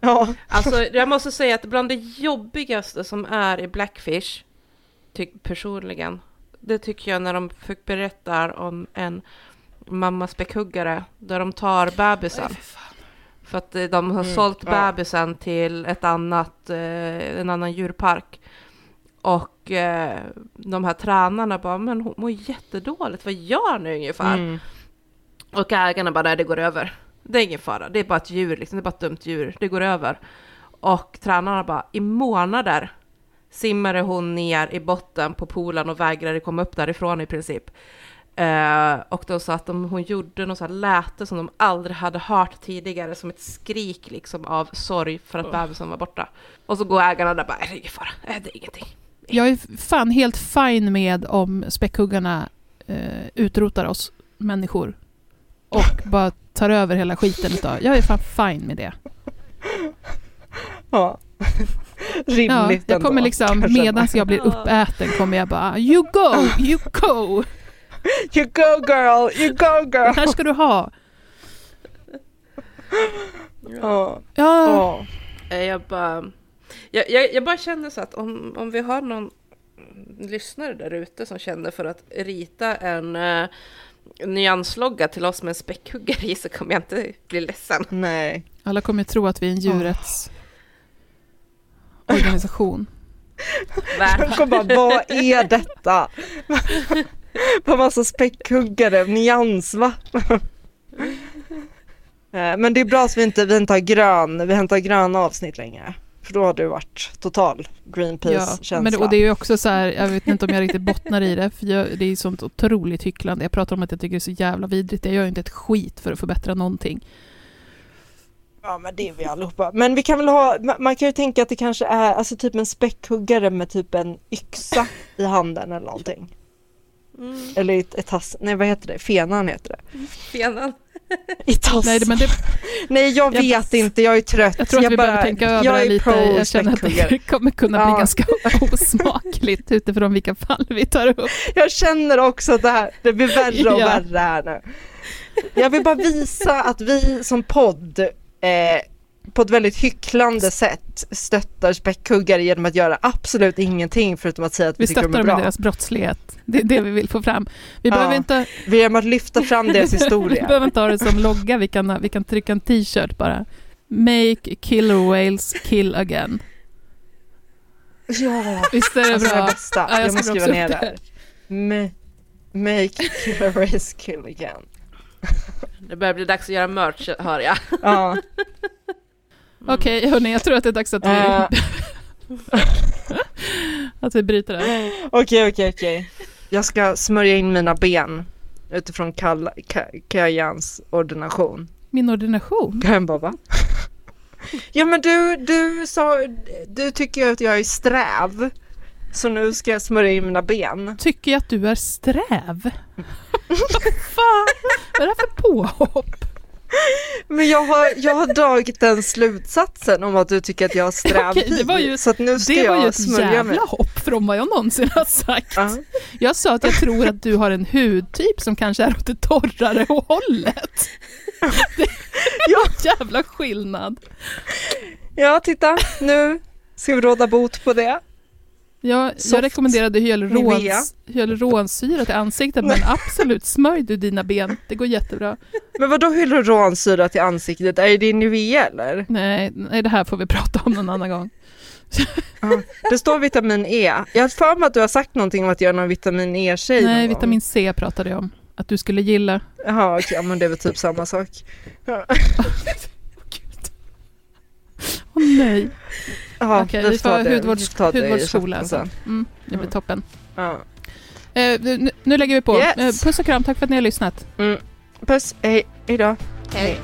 Ja. Alltså, jag måste säga att bland det jobbigaste som är i Blackfish, tyck, personligen, det tycker jag när de fick berättar om en mamma späckhuggare, där de tar bebisen. För att eh, de har Mm, sålt ja. bebisen till ett annat, eh, en annan djurpark. Och eh, de här tränarna bara, men hon mår jättedåligt, vad gör ni ungefär? Mm. Och ägarna bara, nej det går över. Det är ingen fara, det är bara ett djur, liksom. det är bara ett dumt djur, det går över. Och tränarna bara, i månader simmade hon ner i botten på poolen och vägrade komma upp därifrån i princip. Eh, och de sa att de, hon gjorde något så här läte som de aldrig hade hört tidigare, som ett skrik liksom av sorg för att bebisen var borta. Och så går ägarna där bara, "Nej, det är ingen fara, det är ingenting. Jag är fan helt fine med om späckhuggarna eh, utrotar oss människor och bara tar över hela skiten utav. Jag är fan fine med det. Ja. Rimligt Ja, jag ändå, kommer liksom, medan jag blir uppäten kommer jag bara You go, you go! You go girl, you go Det girl! här ska du ha. Ja. Ja, Ja. Eh, Jag bara, jag, jag, jag bara känner så att om, om vi har någon lyssnare där ute som känner för att rita en uh, nyanslogga till oss med en späckhuggare i så kommer jag inte bli ledsen. Nej. alla kommer tro att vi är en djurrättsorganisation. Organisation. Jag bara, vad är detta? På massa späckhuggare, nyans va? Eh, Men det är bra att vi inte, vi inte har grön, vi inte har gröna avsnitt längre. För då hade det varit total Ja, Greenpeace-känsla. men det, och det är ju också så här, jag vet inte om jag riktigt bottnar i det, för jag, det är ju sånt otroligt hycklande. Jag pratar om att jag tycker det är så jävla vidrigt. Jag gör ju inte ett skit för att förbättra någonting. Ja men det är vi allihopa. Men vi kan väl ha, ma- man kan ju tänka att det kanske är alltså typ en späckhuggare med typ en yxa i handen eller någonting. Mm, Eller i tass, nej vad heter det? Fenan heter det. fenan. I tass. Nej, men det, Nej jag Jag- vet inte, jag är trött. jag tror att vi bara, behöver tänka över jag det lite. Jag känner att det kommer kunna bli Ja. ganska osmakligt utifrån vilka fall vi tar upp. Jag känner också att det här, det blir värre och Ja. värre här nu. Jag vill bara visa att vi som podd eh, på ett väldigt hycklande sätt stöttar späckhuggare genom att göra absolut ingenting förutom att säga att vi, Vi tycker de stöttar är dem med bra. deras brottslighet. Det är det vi vill få fram. Vi Ja. behöver inte, Genom att lyfta fram deras vi historia. behöver inte ha det som logga. Vi kan, vi kan trycka en t-shirt bara. Make killer whales kill again. Ja, Visst är det alltså det bra? bästa. Ja, jag jag måste skriva ner det Make killer race kill again. Det börjar bli dags att göra merch, hör jag. Ja. Okej, hörni, jag tror att det är dags att vi, Eh. att vi bryter det. Okej, okej, okej. Jag ska smörja in mina ben utifrån Kajans ordination. Min ordination? Kajan bara va? Ja men du, du sa, du tycker ju att jag är sträv. Så nu ska jag smörja in mina ben. Tycker jag att du är sträv? Fan? Vad är det här för påhopp? Men jag har, jag har dragit den slutsatsen om att du tycker att jag har sträv Okej, det var ju- Så att nu ska Det var ju jag ett jävla mig. hopp från vad jag någonsin har sagt. Ja. Jag sa att jag tror att du har en hudtyp som kanske är åt det torrare hållet. Det är Ja. jävla skillnad. ja, titta nu ska vi råda bot på det. Soft jag rekommenderade hyaluronsyra till ansiktet men absolut smörj du dina ben. Det går jättebra. Men vad då hyaluronsyra till ansiktet? Är det Nivea eller? Nej, nej, det här får vi prata om någon annan gång. Det står vitamin E. Jag har för mig att du har sagt någonting om att jag är någon vitamin E-tjej Nej, vitamin C pratade jag om. Att du skulle gilla. Jaha okej, ja, men det är väl typ samma sak. Ja. Åh nej. Ja, Okej, vi får det- hudvårds, hudvårdsskola sen. Mm, det blir Mm. toppen. Ja. Eh, nu, nu lägger vi på. Yes. Eh, puss och kram, tack för att ni har lyssnat. Puss, hej, hejdå. Hej.